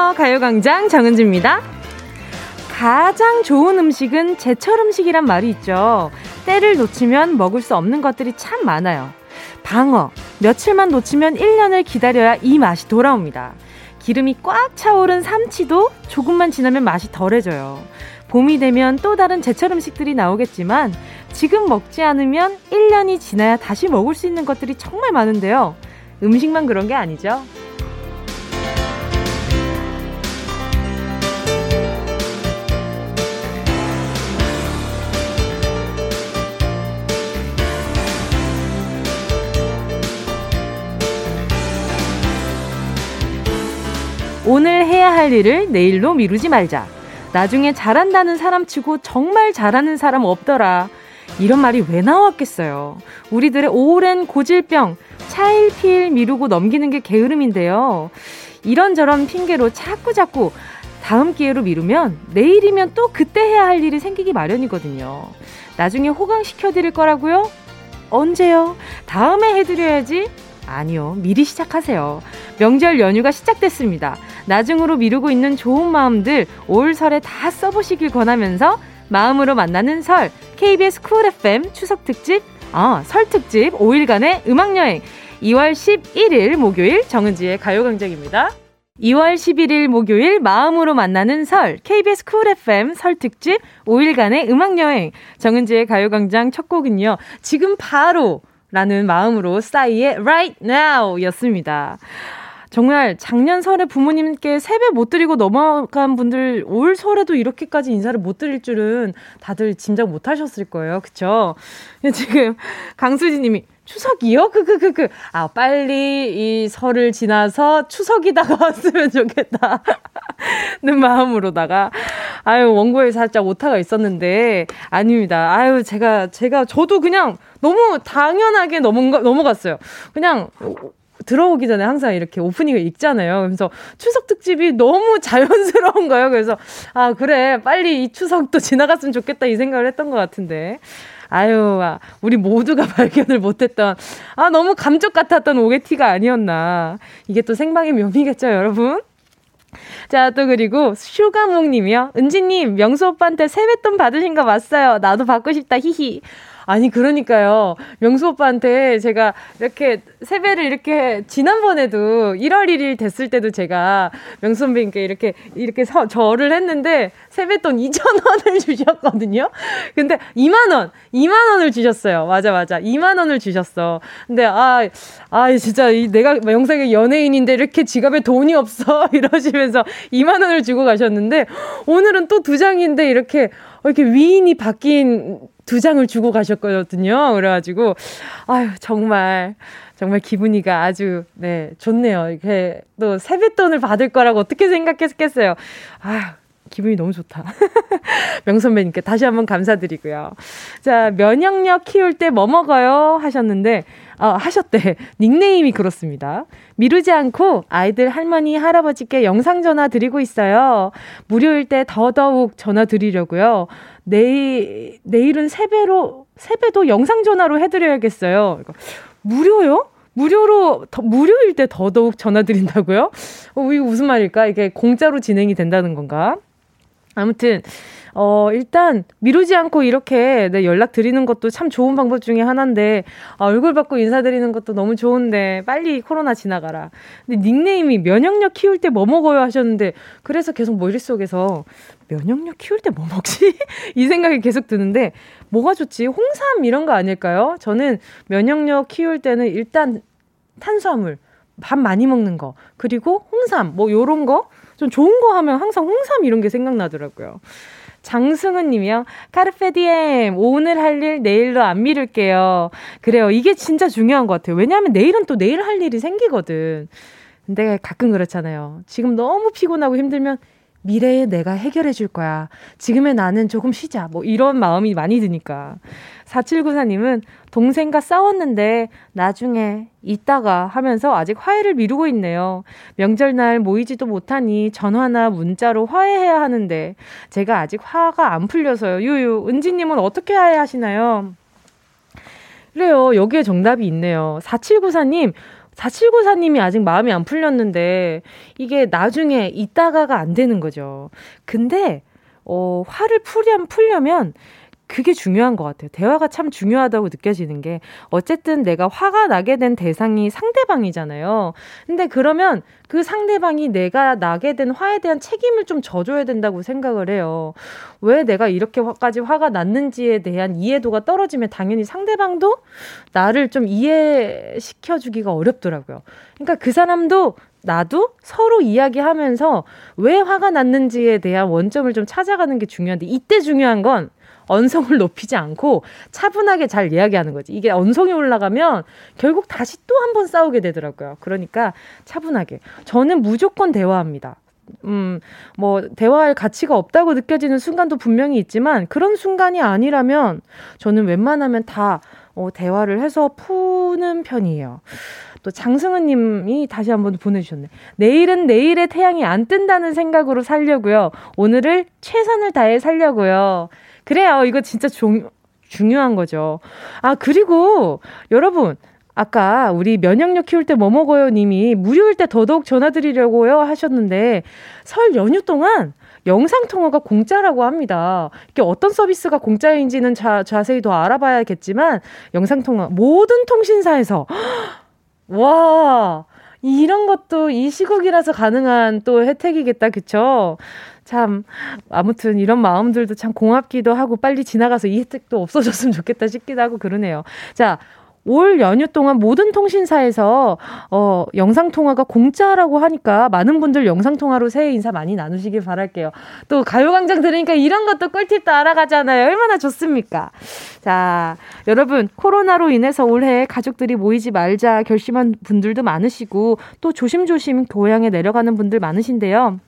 안녕하세요. 가요광장 정은지입니다. 가장 좋은 음식은 제철 음식이란 말이 있죠. 때를 놓치면 먹을 수 없는 것들이 참 많아요. 방어. 며칠만 놓치면 1년을 기다려야 이 맛이 돌아옵니다. 기름이 꽉 차오른 삼치도 조금만 지나면 맛이 덜해져요. 봄이 되면 또 다른 제철 음식들이 나오겠지만 지금 먹지 않으면 1년이 지나야 다시 먹을 수 있는 것들이 정말 많은데요. 음식만 그런 게 아니죠. 오늘 해야 할 일을 내일로 미루지 말자. 나중에 잘한다는 사람 치고 정말 잘하는 사람 없더라. 이런 말이 왜 나왔겠어요. 우리들의 오랜 고질병, 차일피일 미루고 넘기는 게 게으름인데요. 이런저런 핑계로 자꾸자꾸 다음 기회로 미루면 내일이면 또 그때 해야 할 일이 생기기 마련이거든요. 나중에 호강시켜드릴 거라고요? 언제요? 다음에 해드려야지? 아니요. 미리 시작하세요. 명절 연휴가 시작됐습니다. 나중으로 미루고 있는 좋은 마음들 올 설에 다 써보시길 권하면서 마음으로 만나는 설 KBS 쿨 FM 추석 특집 아, 설 특집 5일간의 음악 여행 2월 11일 목요일 정은지의 가요광장입니다. 2월 11일 목요일 마음으로 만나는 설 KBS 쿨 FM 설 특집 5일간의 음악 여행 정은지의 가요광장 첫 곡은요. 지금 바로 라는 마음으로 싸이의 Right Now 였습니다. 정말 작년 설에 부모님께 세배 못 드리고 넘어간 분들 올 설에도 이렇게까지 인사를 못 드릴 줄은 다들 짐작 못 하셨을 거예요. 그쵸? 지금 강수지 님이 추석이요? 그, 그, 그, 그. 아, 빨리 이 설을 지나서 추석이 다가 왔으면 좋겠다. 는 마음으로다가. 아유, 원고에 살짝 오타가 있었는데, 아닙니다. 아유, 제가, 제가, 저도 그냥 너무 당연하게 넘어가, 넘어갔어요. 그냥 들어오기 전에 항상 이렇게 오프닝을 읽잖아요. 그래서 추석 특집이 너무 자연스러운 거예요. 그래서 아 그래 빨리 이 추석도 지나갔으면 좋겠다 이 생각을 했던 것 같은데. 아유, 아, 우리 모두가 발견을 못했던, 아, 너무 감쪽 같았던 오게티가 아니었나. 이게 또 생방의 묘미겠죠, 여러분? 자, 또 그리고 슈가몽 님이요. 은지님, 명수 오빠한테 세뱃돈 받으신 거 봤어요. 나도 받고 싶다, 히히. 아니 그러니까요. 명수 오빠한테 제가 이렇게 세배를 이렇게 지난번에도 1월 1일 됐을 때도 제가 명수 선배님께 이렇게 이렇게 서, 절을 했는데 세뱃돈 2천 원을 주셨거든요. 근데 2만 원, 2만 원을 주셨어요. 맞아 맞아. 2만 원을 주셨어. 근데 아, 아 진짜 이 내가 영상의 연예인인데 이렇게 지갑에 돈이 없어 이러시면서 2만 원을 주고 가셨는데 오늘은 또 두 장인데 이렇게 이렇게 위인이 바뀐 두 장을 주고 가셨거든요. 그래가지고, 아유, 정말, 정말 기분이가 아주, 네, 좋네요. 이렇게 또 세뱃돈을 받을 거라고 어떻게 생각했겠어요. 아유, 기분이 너무 좋다. 명선배님께 다시 한번 감사드리고요. 자, 면역력 키울 때 뭐 먹어요? 하셨는데, 어, 하셨대. 닉네임이 그렇습니다. 미루지 않고 아이들 할머니, 할아버지께 영상전화 드리고 있어요. 무료일 때 더더욱 전화 드리려고요. 내일, 내일은 세배로, 세배도 영상 전화로 해드려야겠어요. 무료요? 무료로, 더, 무료일 때 더더욱 전화 드린다고요? 어, 이거 무슨 말일까? 이게 공짜로 진행이 된다는 건가? 아무튼, 어, 일단 미루지 않고 이렇게 네, 연락 드리는 것도 참 좋은 방법 중에 하나인데, 아, 얼굴 받고 인사드리는 것도 너무 좋은데, 빨리 코로나 지나가라. 근데 닉네임이 면역력 키울 때 뭐 먹어요 하셨는데, 그래서 계속 머릿속에서 면역력 키울 때 뭐 먹지? 이 생각이 계속 드는데, 뭐가 좋지? 홍삼 이런 거 아닐까요? 저는 면역력 키울 때는 일단 탄수화물, 밥 많이 먹는 거, 그리고 홍삼, 뭐 요런 거, 좀 좋은 거 하면 항상 홍삼 이런 게 생각나더라고요. 장승은 님이요. 카르페디엠, 오늘 할 일 내일로 안 미룰게요. 그래요. 이게 진짜 중요한 것 같아요. 왜냐하면 내일은 또 내일 할 일이 생기거든. 근데 가끔 그렇잖아요. 지금 너무 피곤하고 힘들면 미래에 내가 해결해 줄 거야. 지금의 나는 조금 쉬자. 뭐 이런 마음이 많이 드니까. 4794님은 동생과 싸웠는데 나중에 이따가 하면서 아직 화해를 미루고 있네요. 명절날 모이지도 못하니 전화나 문자로 화해해야 하는데 제가 아직 화가 안 풀려서요. 유유, 은지님은 어떻게 화해하시나요? 그래요. 여기에 정답이 있네요. 4794님, 4794님이 아직 마음이 안 풀렸는데 이게 나중에 있다가가 안 되는 거죠. 근데 어, 화를 풀려, 풀려면 그게 중요한 것 같아요. 대화가 참 중요하다고 느껴지는 게 어쨌든 내가 화가 나게 된 대상이 상대방이잖아요. 근데 그러면 그 상대방이 내가 나게 된 화에 대한 책임을 좀 져줘야 된다고 생각을 해요. 왜 내가 이렇게까지 화가 났는지에 대한 이해도가 떨어지면 당연히 상대방도 나를 좀 이해시켜주기가 어렵더라고요. 그러니까 그 사람도 나도 서로 이야기하면서 왜 화가 났는지에 대한 원점을 좀 찾아가는 게 중요한데 이때 중요한 건 언성을 높이지 않고 차분하게 잘 이야기하는 거지. 이게 언성이 올라가면 결국 다시 또 한 번 싸우게 되더라고요. 그러니까 차분하게. 저는 무조건 대화합니다. 음, 뭐, 대화할 가치가 없다고 느껴지는 순간도 분명히 있지만, 그런 순간이 아니라면, 저는 웬만하면 다, 어, 대화를 해서 푸는 편이에요. 또 장승은 님이 다시 한번 보내주셨네. 내일은 내일의 태양이 안 뜬다는 생각으로 살려고요. 오늘을 최선을 다해 살려고요. 그래요. 이거 진짜 종, 중요한 거죠. 아, 그리고 여러분, 아까 우리 면역력 키울 때 뭐 먹어요 님이 무료일 때 더더욱 전화드리려고요 하셨는데 설 연휴 동안 영상 통화가 공짜라고 합니다. 이게 어떤 서비스가 공짜인지는 자, 자세히 더 알아봐야겠지만 영상 통화 모든 통신사에서 와 이런 것도 이 시국이라서 가능한 또 혜택이겠다 그쵸? 참 아무튼 이런 마음들도 참 고맙기도 하고 빨리 지나가서 이 혜택도 없어졌으면 좋겠다 싶기도 하고 그러네요. 자, 올 연휴 동안 모든 통신사에서 어, 영상 통화가 공짜라고 하니까 많은 분들 영상 통화로 새해 인사 많이 나누시길 바랄게요. 또 가요광장 들으니까 이런 것도 꿀팁도 알아가잖아요. 얼마나 좋습니까? 자, 여러분 코로나로 인해서 올해 가족들이 모이지 말자 결심한 분들도 많으시고 또 조심조심 고향에 내려가는 분들 많으신데요.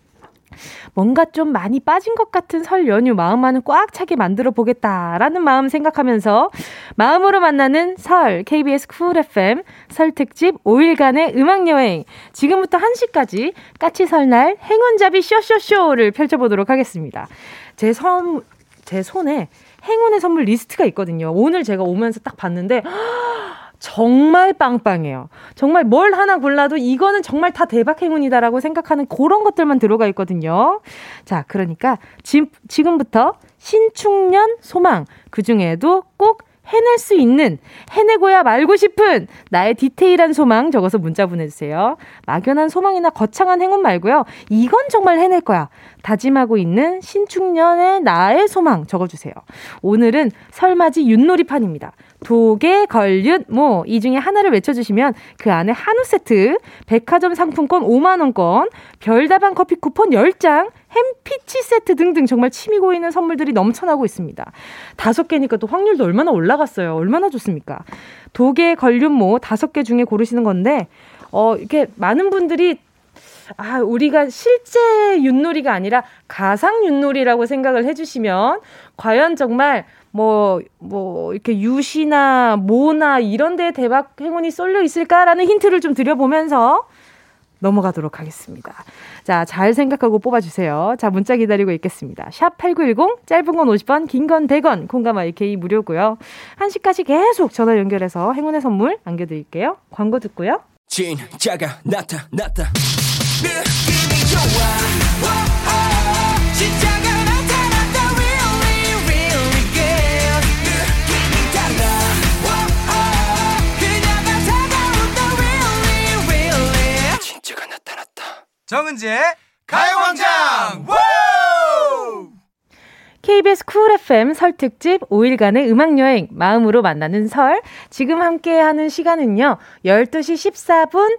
뭔가 좀 많이 빠진 것 같은 설 연휴 마음만은 꽉 차게 만들어 보겠다라는 마음 생각하면서 마음으로 만나는 설 KBS 쿨 FM 설 특집 5일간의 음악 여행 지금부터 1시까지 까치 설날 행운잡이 쇼쇼쇼를 펼쳐보도록 하겠습니다. 제 선, 제 손에 행운의 선물 리스트가 있거든요. 오늘 제가 오면서 딱 봤는데 정말 빵빵해요. 정말 뭘 하나 골라도 이거는 정말 다 대박 행운이다라고 생각하는 그런 것들만 들어가 있거든요. 자, 그러니까 지, 지금부터 신축년 소망, 그 중에도 꼭 해낼 수 있는, 해내고야 말고 싶은 나의 디테일한 소망 적어서 문자 보내주세요. 막연한 소망이나 거창한 행운 말고요. 이건 정말 해낼 거야. 다짐하고 있는 신축년의 나의 소망 적어주세요. 오늘은 설맞이 윷놀이판입니다. 도개, 걸윷, 뭐, 이 중에 하나를 외쳐주시면 그 안에 한우 세트, 백화점 상품권 5만 원권, 별다방 커피 쿠폰 10장, 햄피치 세트 등등 정말 침이 고이는 선물들이 넘쳐나고 있습니다. 다섯 개니까 또 확률도 얼마나 올라갔어요. 얼마나 좋습니까? 도개, 걸윷, 뭐, 다섯 개 중에 고르시는 건데, 어, 이렇게 많은 분들이 아, 우리가 실제 윷놀이가 아니라 가상 윷놀이라고 생각을 해주시면, 과연 정말 뭐, 뭐, 이렇게 유시나 모나 이런 데 대박 행운이 쏠려 있을까라는 힌트를 좀 드려보면서 넘어가도록 하겠습니다. 자, 잘 생각하고 뽑아주세요. 자, 문자 기다리고 있겠습니다. 샵 8910, 짧은 건 50원, 긴 건 100원, 콩감 IK 무료고요. 1시까지 계속 전화 연결해서 행운의 선물 안겨드릴게요. 광고 듣고요. 진짜가 나타났다. 느낌이 좋아. 정은지의 가요광장! KBS 쿨 FM 설 특집 5일간의 음악여행 마음으로 만나는 설. 지금 함께하는 시간은요 12시 14분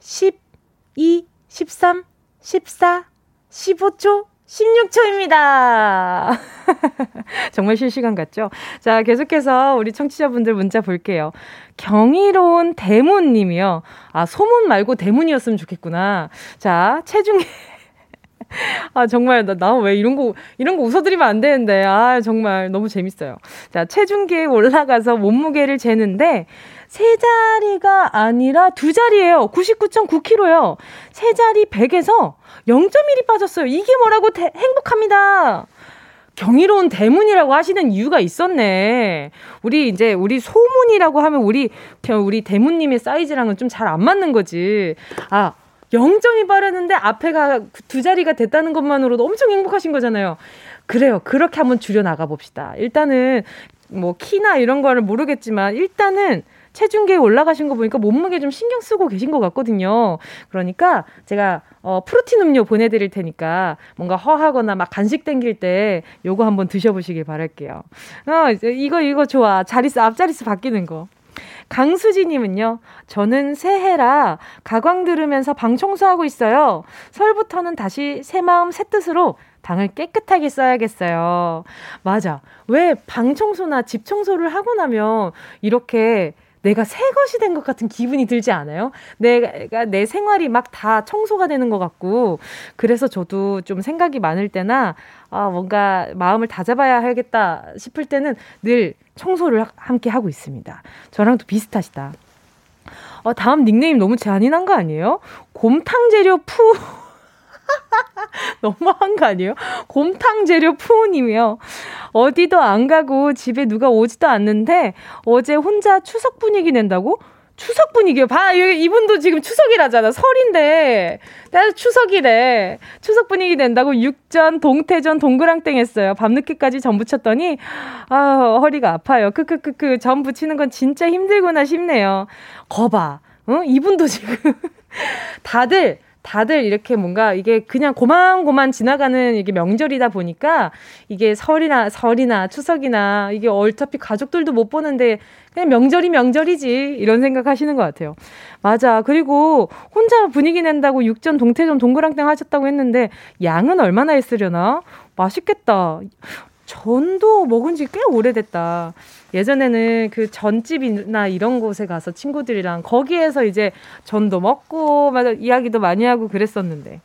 12 13 14 15초 16초입니다. 정말 실시간 같죠? 자, 계속해서 우리 청취자분들 문자 볼게요. 경이로운 대문 님이요. 아, 소문 말고 대문이었으면 좋겠구나. 자, 체중에 아, 정말, 나, 나 왜 이런 거, 이런 거 웃어드리면 안 되는데. 아, 정말 너무 재밌어요. 자, 체중계에 올라가서 몸무게를 재는데, 세 자리가 아니라 두 자리예요. 99.9kg요. 세 자리 100에서 0.1이 빠졌어요. 이게 뭐라고 대, 행복합니다. 경이로운 대문이라고 하시는 이유가 있었네. 우리 이제 우리 소문이라고 하면 우리 우리 대문님의 사이즈랑은 좀 잘 안 맞는 거지. 아 0점이 빠르는데 앞에가 두 자리가 됐다는 것만으로도 엄청 행복하신 거잖아요. 그래요. 그렇게 한번 줄여 나가 봅시다. 일단은 뭐 키나 이런 거를 모르겠지만 일단은 체중계에 올라가신 거 보니까 몸무게 좀 신경 쓰고 계신 것 같거든요. 그러니까 제가 어, 프로틴 음료 보내드릴 테니까 뭔가 허하거나 막 간식 땡길 때 요거 한번 드셔보시길 바랄게요. 어, 이거, 이거 좋아. 자리수, 앞자리수 바뀌는 거. 강수지님은요, 저는 새해라 가광 들으면서 방 청소하고 있어요. 설부터는 다시 새 마음 새 뜻으로 방을 깨끗하게 써야겠어요. 맞아. 왜 방 청소나 집 청소를 하고 나면 이렇게 내가 새 것이 된 것 같은 기분이 들지 않아요? 내가 내 생활이 막 다 청소가 되는 것 같고 그래서 저도 좀 생각이 많을 때나 아 뭔가 마음을 다잡아야 하겠다 싶을 때는 늘 청소를 함께 하고 있습니다. 저랑도 비슷하시다. 어, 다음 닉네임 너무 잔인한 거 아니에요? 곰탕 재료 푸 너무한 거 아니에요? 곰탕 재료 푸우님이요. 어디도 안 가고 집에 누가 오지도 않는데 어제 혼자 추석 분위기 낸다고? 추석 분위기요. 봐, 이분도 지금 추석이라잖아. 설인데. 나 추석이래. 추석 분위기 낸다고 육전, 동태전, 동그랑땡 했어요. 밤늦게까지 전 부쳤더니, 아, 허리가 아파요. 크크크크. 전 부치는 건 진짜 힘들구나 싶네요. 거봐. 어? 이분도 지금. 다들 다들 이렇게 뭔가 이게 그냥 고만고만 지나가는 이게 명절이다 보니까 이게 설이나 설이나 추석이나 이게 어차피 가족들도 못 보는데 그냥 명절이 명절이지 이런 생각 하시는 것 같아요. 맞아. 그리고 혼자 분위기 낸다고 육전 동태전 동그랑땡 하셨다고 했는데 양은 얼마나 했으려나? 맛있겠다. 전도 먹은 지 꽤 오래됐다. 예전에는 그 전집이나 이런 곳에 가서 친구들이랑 거기에서 이제 전도 먹고 막 이야기도 많이 하고 그랬었는데.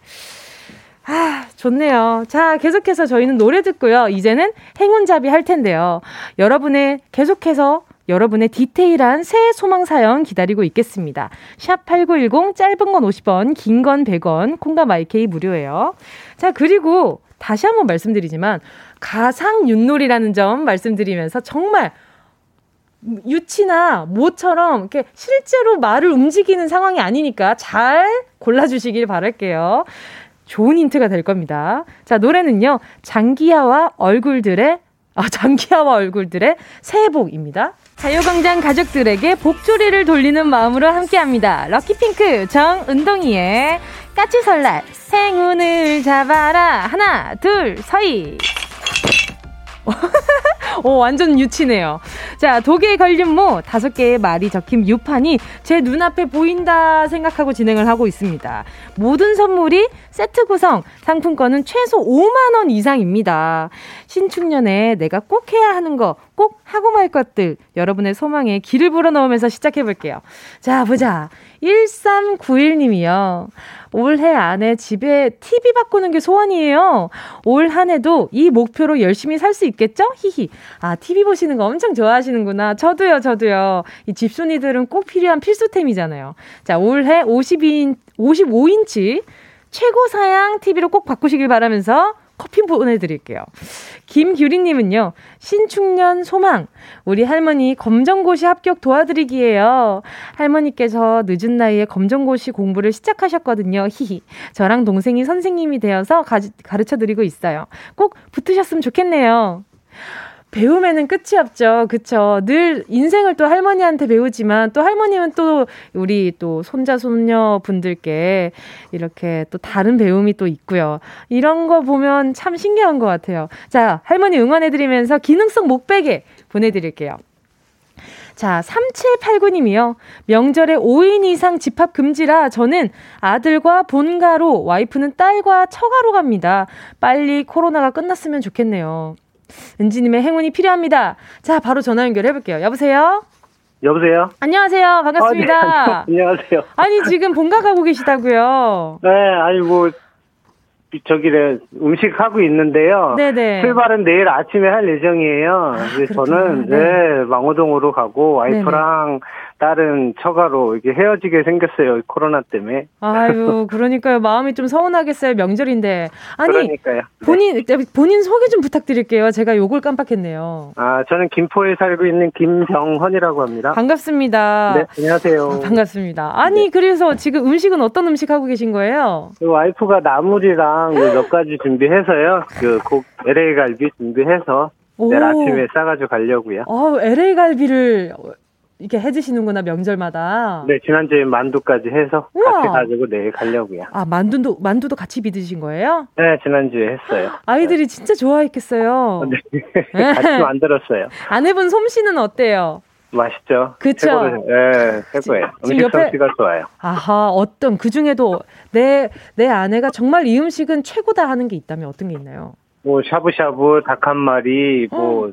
아, 좋네요. 자, 계속해서 저희는 노래 듣고요. 이제는 행운잡이 할 텐데요. 여러분의 계속해서 여러분의 디테일한 새해 소망 사연 기다리고 있겠습니다. 샵 8910 짧은 건 50원, 긴 건 100원, 콩과 마이케이 무료예요. 자, 그리고 다시 한번 말씀드리지만 가상 윷놀이라는 점 말씀드리면서 정말 유치나 모처럼 이렇게 실제로 말을 움직이는 상황이 아니니까 잘 골라주시길 바랄게요. 좋은 힌트가 될 겁니다. 자, 노래는요, 장기하와 얼굴들의, 아, 장기하와 얼굴들의 새해 복입니다. 자유광장 가족들에게 복조리를 돌리는 마음으로 함께 합니다. 럭키핑크 정은동이의 까치 설날 행운을 잡아라. 하나, 둘, 서희. 오, 완전 유치네요. 자, 독에 걸린 모 다섯 개의 말이 적힌 유판이 제 눈앞에 보인다 생각하고 진행을 하고 있습니다. 모든 선물이 세트 구성, 상품권은 최소 5만 원 이상입니다. 신축년에 내가 꼭 해야 하는 거, 꼭 하고 말 것들, 여러분의 소망에 길을 불어넣으면서 시작해 볼게요. 자, 보자. 1391님이요. 올해 안에 집에 TV 바꾸는 게 소원이에요. 올 한 해도 이 목표로 열심히 살 수 있겠죠? 히히. 아, TV 보시는 거 엄청 좋아하시는구나. 저도요, 저도요. 이 집순이들은 꼭 필요한 필수템이잖아요. 자, 올해 52인, 55인치 최고 사양 TV로 꼭 바꾸시길 바라면서 커피 보내드릴게요. 김규리님은요, 신축년 소망. 우리 할머니 검정고시 합격 도와드리기예요. 할머니께서 늦은 나이에 검정고시 공부를 시작하셨거든요. 히히. 저랑 동생이 선생님이 되어서 가르쳐 드리고 있어요. 꼭 붙으셨으면 좋겠네요. 배움에는 끝이 없죠. 그쵸. 늘 인생을 또 할머니한테 배우지만 또 할머님은 또 우리 또 손자, 손녀 분들께 이렇게 또 다른 배움이 또 있고요. 이런 거 보면 참 신기한 것 같아요. 자, 할머니 응원해드리면서 기능성 목베개 보내드릴게요. 자, 3789님이요. 명절에 5인 이상 집합 금지라 저는 아들과 본가로, 와이프는 딸과 처가로 갑니다. 빨리 코로나가 끝났으면 좋겠네요. 은지님의 행운이 필요합니다. 자, 바로 전화 연결해볼게요. 여보세요? 여보세요? 안녕하세요. 반갑습니다. 아, 네. 안녕하세요. 아니, 지금 본가 가고 계시다고요? 네, 아니, 뭐, 저기를 음식 하고 있는데요. 네네. 출발은 내일 아침에 할 예정이에요. 아, 저는 네. 네 망호동으로 가고 와이프랑 네네. 딸은 처가로 이게 헤어지게 생겼어요. 코로나 때문에. 아유, 그러니까요. 마음이 좀 서운하겠어요. 명절인데. 아니, 그러니까요. 네. 본인 본인 소개 좀 부탁드릴게요. 제가 요걸 깜빡했네요. 아, 저는 김포에 살고 있는 김병헌이라고 합니다. 반갑습니다. 네, 안녕하세요. 반갑습니다. 아니, 네. 그래서 지금 음식은 어떤 음식 하고 계신 거예요? 그 와이프가 나물이랑 몇 가지 준비해서요. 그곡 LA 갈비 준비해서 내일 아침에 싸가지고 가려고요. 어, LA 갈비를 이렇게 해주시는구나 명절마다. 네 지난주에 만두까지 해서 우와. 같이 가지고 내일 가려고요. 아 만두도 만두도 같이 믿으신 거예요? 네 지난주에 했어요. 아이들이 진짜 좋아했겠어요. 네 같이 만들었어요. 아내분 솜씨는 어때요? 맛있죠. 그쵸. 네, 최고예요. 음식 옆에, 솜씨가 좋아요. 아하, 어떤 그 중에도 내 내 아내가 정말 이 음식은 최고다 하는 게 있다면 어떤 게 있나요? 뭐 샤브샤브, 닭 한 마리, 뭐 어.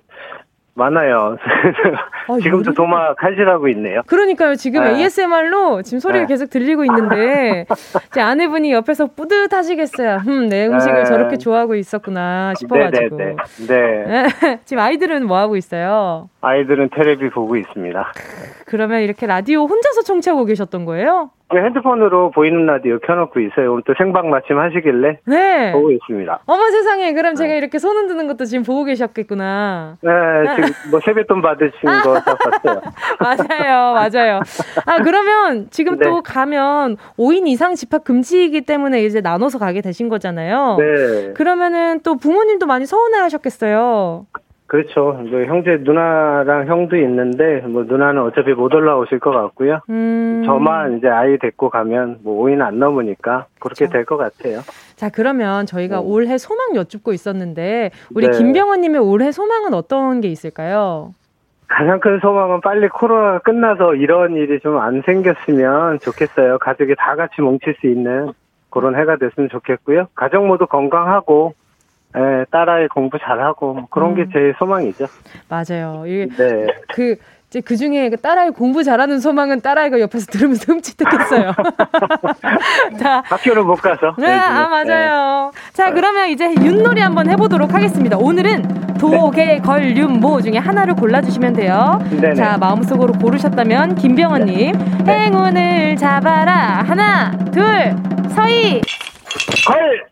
많아요. 아, 지금도 도마 칼질하고 있네요. 그러니까요. 지금 네. ASMR로 지금 소리가 네. 계속 들리고 있는데 제 아내분이 옆에서 뿌듯하시겠어요. 음, 내 음식을 네. 저렇게 좋아하고 있었구나 싶어가지고. 네네네. 네. 네. 지금 아이들은 뭐 하고 있어요? 아이들은 테레비 보고 있습니다. 그러면 이렇게 라디오 혼자서 청취하고 계셨던 거예요? 네, 핸드폰으로 보이는 라디오 켜놓고 있어요. 오늘 또 생방 마침 하시길래 네. 보고 있습니다. 어머 세상에 그럼 제가 네. 이렇게 손 흔드는 것도 지금 보고 계셨겠구나. 네, 지금 뭐 세뱃돈 받으신 거다 봤어요. 맞아요, 맞아요. 아 그러면 지금 네. 또 가면 5인 이상 집합 금지이기 때문에 이제 나눠서 가게 되신 거잖아요. 네. 그러면은 또 부모님도 많이 서운해하셨겠어요. 그렇죠. 뭐 형제 누나랑 형도 있는데 뭐 누나는 어차피 못 올라오실 것 같고요. 음. 저만 이제 아이 데리고 가면 뭐 5인 안 넘으니까 그렇게 될 것 같아요. 자 그러면 저희가 음. 올해 소망 여쭙고 있었는데 우리 네. 김병원님의 올해 소망은 어떤 게 있을까요? 가장 큰 소망은 빨리 코로나가 끝나서 이런 일이 좀 안 생겼으면 좋겠어요. 가족이 다 같이 뭉칠 수 있는 그런 해가 됐으면 좋겠고요. 가족 모두 건강하고 네, 딸아이 공부 잘하고 뭐 그런 음. 게제 소망이죠. 맞아요. 이게 네. 그 이제 그 중에 그 딸아이 공부 잘하는 소망은 딸아이가 옆에서 들으면서 흠칫했겠어요. 자, 학교를 못 가서. 네, 아 맞아요. 네. 자, 그러면 이제 윷놀이 한번 해보도록 하겠습니다. 오늘은 도개, 걸, 윷, 모 중에 하나를 골라주시면 돼요. 네네. 자, 마음속으로 고르셨다면 김병헌님 네. 행운을 잡아라. 하나, 둘, 서희. 걸.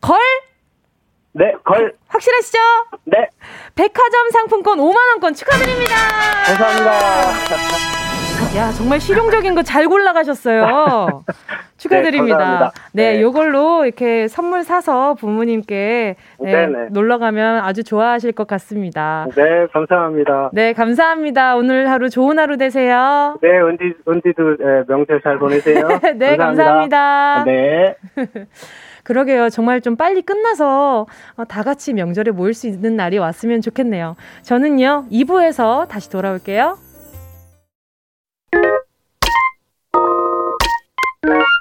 걸? 네, 걸. 확실하시죠? 네. 백화점 상품권 5만원권 축하드립니다. 감사합니다. 야, 정말 실용적인 거 잘 골라가셨어요. 축하드립니다. 네, 네, 요걸로 이렇게 선물 사서 부모님께 네, 놀러 가면 아주 좋아하실 것 같습니다. 네, 감사합니다. 네, 감사합니다. 오늘 하루 좋은 하루 되세요. 네, 은디, 은디도 네, 명절 잘 보내세요. 네, 감사합니다. 감사합니다. 네. 그러게요. 정말 좀 빨리 끝나서 어, 다 같이 명절에 모일 수 있는 날이 왔으면 좋겠네요. 저는요, 2부에서 다시 돌아올게요.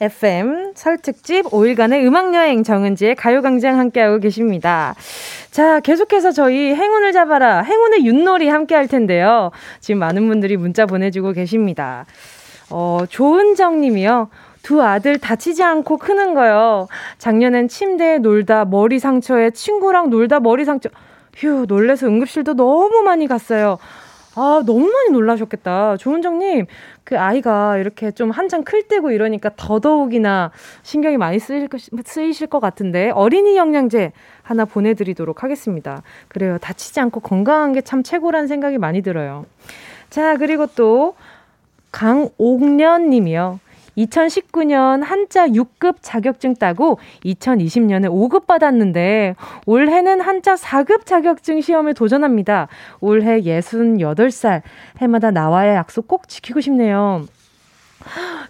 FM 설 특집 5일간의 음악여행 정은지의 가요광장 함께하고 계십니다. 자, 계속해서 저희 행운을 잡아라, 행운의 윷놀이 함께 할 텐데요. 지금 많은 분들이 문자 보내주고 계십니다. 어, 조은정 님이요. 두 아들 다치지 않고 크는 거요. 작년엔 침대에 놀다 머리 상처에 친구랑 놀다 머리 상처. 휴, 놀래서 응급실도 너무 많이 갔어요. 아, 너무 많이 놀라셨겠다. 조은정님, 그 아이가 이렇게 좀 한창 클 때고 이러니까 더더욱이나 신경이 많이 쓰이실, 쓰이실 것 같은데, 어린이 영양제 하나 보내드리도록 하겠습니다. 그래요. 다치지 않고 건강한 게 참 최고라는 생각이 많이 들어요. 자, 그리고 또, 강옥년 님이요. 2019년 한자 6급 자격증 따고 2020년에 5급 받았는데 올해는 한자 4급 자격증 시험에 도전합니다. 올해 68살 해마다 나와의 약속 꼭 지키고 싶네요.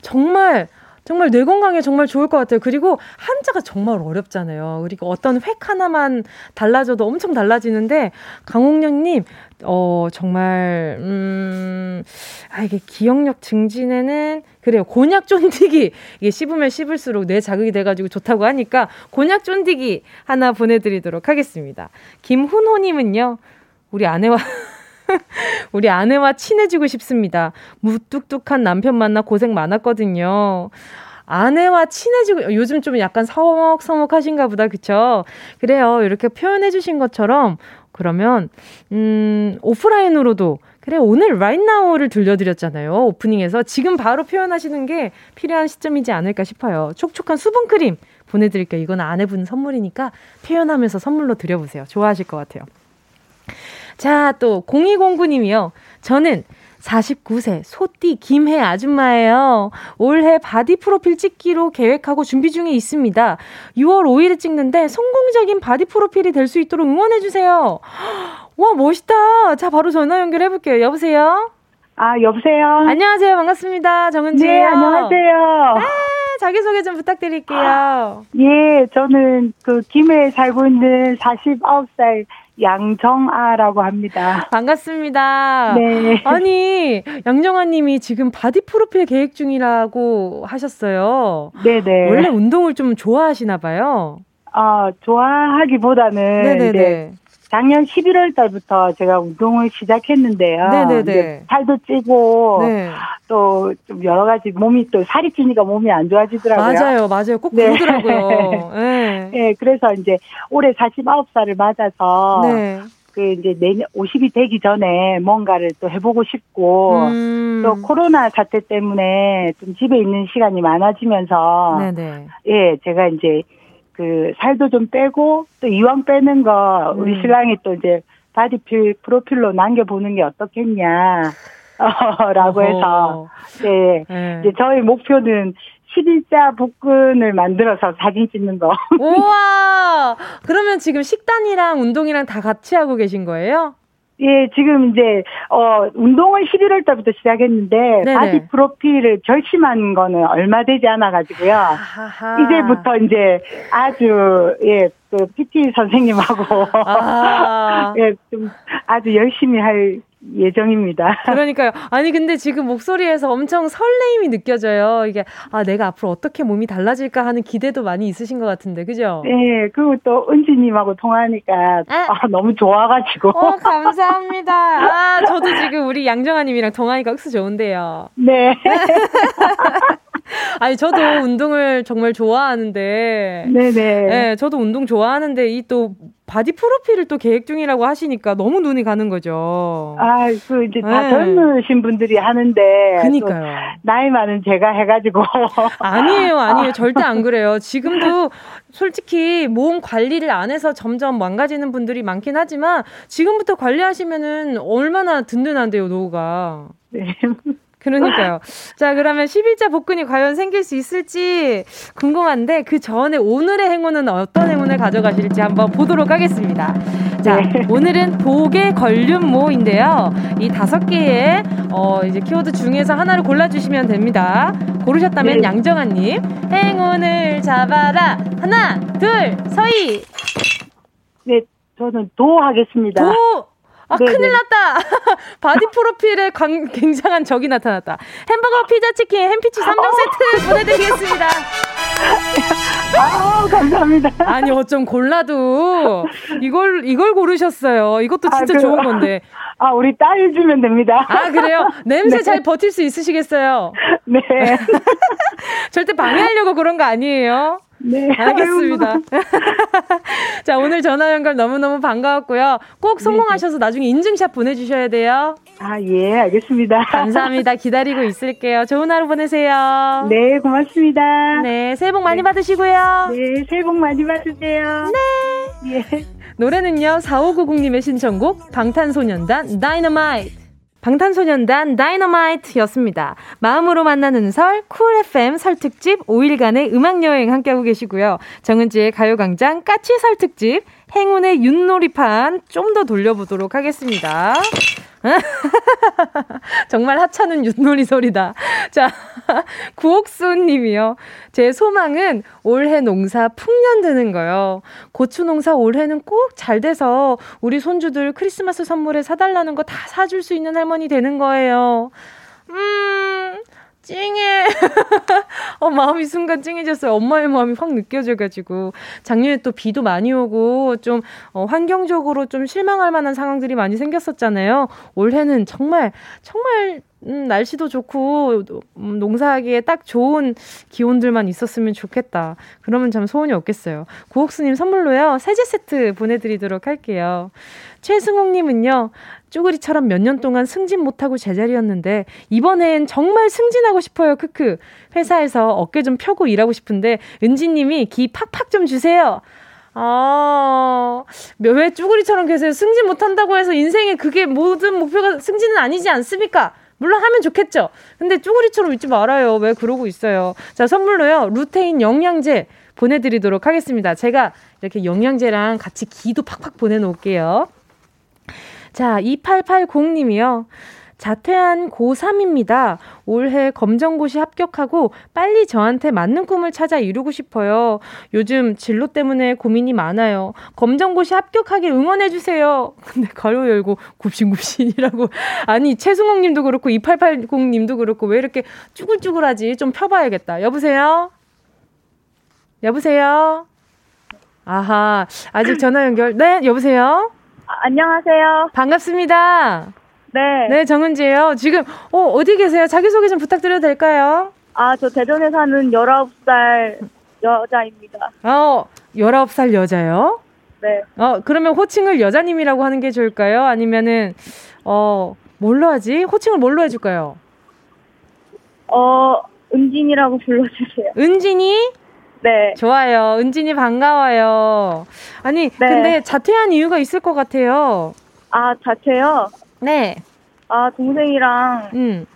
정말 정말 뇌 건강에 정말 좋을 것 같아요. 그리고 한자가 정말 어렵잖아요. 그리고 어떤 획 하나만 달라져도 엄청 달라지는데 강홍련님 어 정말 음 아 이게 기억력 증진에는 그래요. 곤약 쫀디기 이게 씹으면 씹을수록 뇌 자극이 돼가지고 좋다고 하니까 곤약 쫀디기 하나 보내드리도록 하겠습니다. 김훈호님은요 우리 아내와 우리 아내와 친해지고 싶습니다. 무뚝뚝한 남편 만나 고생 많았거든요. 아내와 친해지고 요즘 좀 약간 서먹서먹 하신가 보다 그쵸? 그래요 이렇게 표현해 주신 것처럼 그러면 음 오프라인으로도 그래 오늘 right now를 들려드렸잖아요 오프닝에서 지금 바로 표현하시는 게 필요한 시점이지 않을까 싶어요 촉촉한 수분 크림 보내드릴게요 이건 아내분 선물이니까 표현하면서 선물로 드려보세요 좋아하실 것 같아요 자, 또 0209님이요. 저는 49세 소띠 김해 아줌마예요. 올해 바디 프로필 찍기로 계획하고 준비 중에 있습니다. 6월 5일에 찍는데 성공적인 바디 프로필이 될 수 있도록 응원해주세요. 와, 멋있다. 자, 바로 전화 연결해볼게요. 여보세요? 아, 여보세요? 안녕하세요. 반갑습니다. 정은지예요. 네, 안녕하세요. 아, 자기소개 좀 부탁드릴게요. 예, 저는 그 김해에 살고 있는 49살 양정아라고 합니다. 반갑습니다. 네. 아니, 양정아 님이 지금 바디 프로필 계획 중이라고 하셨어요. 네네. 원래 운동을 좀 좋아하시나 봐요. 아, 좋아하기보다는 네네네. 작년 11월 달부터 제가 운동을 시작했는데요. 네네네. 살도 찌고 네. 또좀 여러 가지 몸이 또 살이 찌니까 몸이 안 좋아지더라고요. 맞아요, 맞아요. 꼭 네. 그러더라고요. 네. 네, 그래서 이제 올해 49살을 맞아서 네. 그 이제 내년 50이 되기 전에 뭔가를 또 해보고 싶고 음. 또 코로나 사태 때문에 좀 집에 있는 시간이 많아지면서 네네. 예 제가 이제 그 살도 좀 빼고 또 이왕 빼는 거 우리 음. 신랑이 또 이제 바디 프로필로 남겨보는 게 어떻겠냐. 어, 라고 해서, 네. 네. 이제 저희 목표는 11자 복근을 만들어서 사진 찍는 거. 우와! 그러면 지금 식단이랑 운동이랑 다 같이 하고 계신 거예요? 예, 지금 이제 어 운동을 11월 달부터 시작했는데 네네. 바디 프로필을 결심한 거는 얼마 되지 않아 가지고요. 이제부터 이제 아주 예, 그 PT 선생님하고 아. 예, 좀 아주 열심히 할 예정입니다. 그러니까요. 아니 근데 지금 목소리에서 엄청 설레임이 느껴져요. 이게 아 내가 앞으로 어떻게 몸이 달라질까 하는 기대도 많이 있으신 것 같은데, 그죠? 네. 그리고 또 은지님하고 통화하니까 아, 아 너무 좋아가지고. 어 감사합니다. 아 저도 지금 우리 양정아님이랑 통화하니까 흡수 좋은데요. 네. 아니 저도 운동을 정말 좋아하는데 네네. 네, 저도 운동 좋아하는데 이 또 바디 프로필을 또 계획 중이라고 하시니까 너무 눈이 가는 거죠. 아, 그 이제 다 네. 젊으신 분들이 하는데 그니까요. 나이 많은 제가 해가지고 아니에요, 아니에요, 절대 안 그래요. 지금도 솔직히 몸 관리를 안 해서 점점 망가지는 분들이 많긴 하지만 지금부터 관리하시면은 얼마나 든든한데요, 노후가. 네. 그러니까요. 자, 그러면 11자 복근이 과연 생길 수 있을지 궁금한데 그 전에 오늘의 행운은 어떤 행운을 가져가실지 한번 보도록 하겠습니다. 자, 네. 오늘은 독의 걸륜모인데요. 이 다섯 개의 어, 이제 키워드 중에서 하나를 골라주시면 됩니다. 고르셨다면 네. 양정아님, 행운을 잡아라. 하나, 둘, 서희. 네, 저는 도 하겠습니다. 도! 아, 네네. 큰일 났다. 바디 프로필에 관, 굉장한 적이 나타났다. 햄버거, 피자, 치킨, 햄피치 3종 세트 보내드리겠습니다. 아, 감사합니다. 아니, 어쩜 골라도 이걸, 이걸 고르셨어요. 이것도 진짜 아, 그, 좋은 건데. 아, 우리 딸 주면 됩니다. 아, 그래요? 냄새 네. 잘 버틸 수 있으시겠어요? 네. 절대 방해하려고 그런 거 아니에요? 네. 알겠습니다. 자, 오늘 전화 연결 너무너무 반가웠고요. 꼭 성공하셔서 나중에 인증샷 보내주셔야 돼요. 아, 예, 알겠습니다. 감사합니다. 기다리고 있을게요. 좋은 하루 보내세요. 네, 고맙습니다. 네, 새해 복 많이 네. 받으시고요. 네, 새해 복 많이 받으세요. 네. 예. 노래는요, 4590님의 신청곡, 방탄소년단, 다이너마이트. 방탄소년단 다이너마이트였습니다. 마음으로 만나는 설, 쿨 FM 설 특집 5일간의 음악 여행 함께하고 계시고요. 정은지의 가요광장 까치 설 특집 행운의 윷놀이판 좀 더 돌려보도록 하겠습니다. 정말 하찮은 윷놀이 소리다. 자, 구옥수 님이요. 제 소망은 올해 농사 풍년 드는 거요. 고추 농사 올해는 꼭 잘 돼서 우리 손주들 크리스마스 선물에 사달라는 거 다 사줄 수 있는 할머니 되는 거예요. 음, 찡해. 어, 마음이 순간 찡해졌어요. 엄마의 마음이 확 느껴져가지고. 작년에 또 비도 많이 오고, 좀, 어, 환경적으로 좀 실망할 만한 상황들이 많이 생겼었잖아요. 올해는 정말, 정말, 음, 날씨도 좋고, 음, 농사하기에 딱 좋은 기온들만 있었으면 좋겠다. 그러면 참 소원이 없겠어요. 구옥수님 선물로요, 세제 세트 보내드리도록 할게요. 최승옥님은요, 쪼그리처럼 몇 년 동안 승진 못하고 제자리였는데 이번엔 정말 승진하고 싶어요. 크크. 회사에서 어깨 좀 펴고 일하고 싶은데 은지님이 기 팍팍 좀 주세요. 아, 왜 쭈구리처럼 계세요? 승진 못한다고 해서 인생에 그게 모든 목표가 승진은 아니지 않습니까? 물론 하면 좋겠죠. 근데 쭈구리처럼 있지 말아요. 왜 그러고 있어요? 자, 선물로요. 루테인 영양제 보내드리도록 하겠습니다. 제가 이렇게 영양제랑 같이 기도 팍팍 보내놓을게요. 자, 2880님이요. 자퇴한 고3입니다. 올해 검정고시 합격하고 빨리 저한테 맞는 꿈을 찾아 이루고 싶어요. 요즘 진로 때문에 고민이 많아요. 검정고시 합격하게 응원해주세요. 근데 가로 열고 굽신굽신이라고. 아니, 최승옥 님도 그렇고 2880 님도 그렇고 왜 이렇게 쭈글쭈글하지? 좀 펴봐야겠다. 여보세요? 여보세요? 아하, 아직 전화 연결. 네, 여보세요? 안녕하세요. 반갑습니다. 네. 네, 정은지예요. 지금 어, 어디 계세요? 자기소개 좀 부탁드려도 될까요? 아, 저 대전에 사는 19살 여자입니다. 어, 19살 여자요? 네. 어, 그러면 호칭을 여자님이라고 하는 게 좋을까요? 아니면은 어, 뭘로 하지? 호칭을 뭘로 해 줄까요? 어, 은진이라고 불러 주세요. 은진이? 네. 좋아요. 은진이 반가워요. 아니, 네. 근데 자퇴한 이유가 있을 것 같아요. 아, 자퇴요? 네. 아, 동생이랑, 음.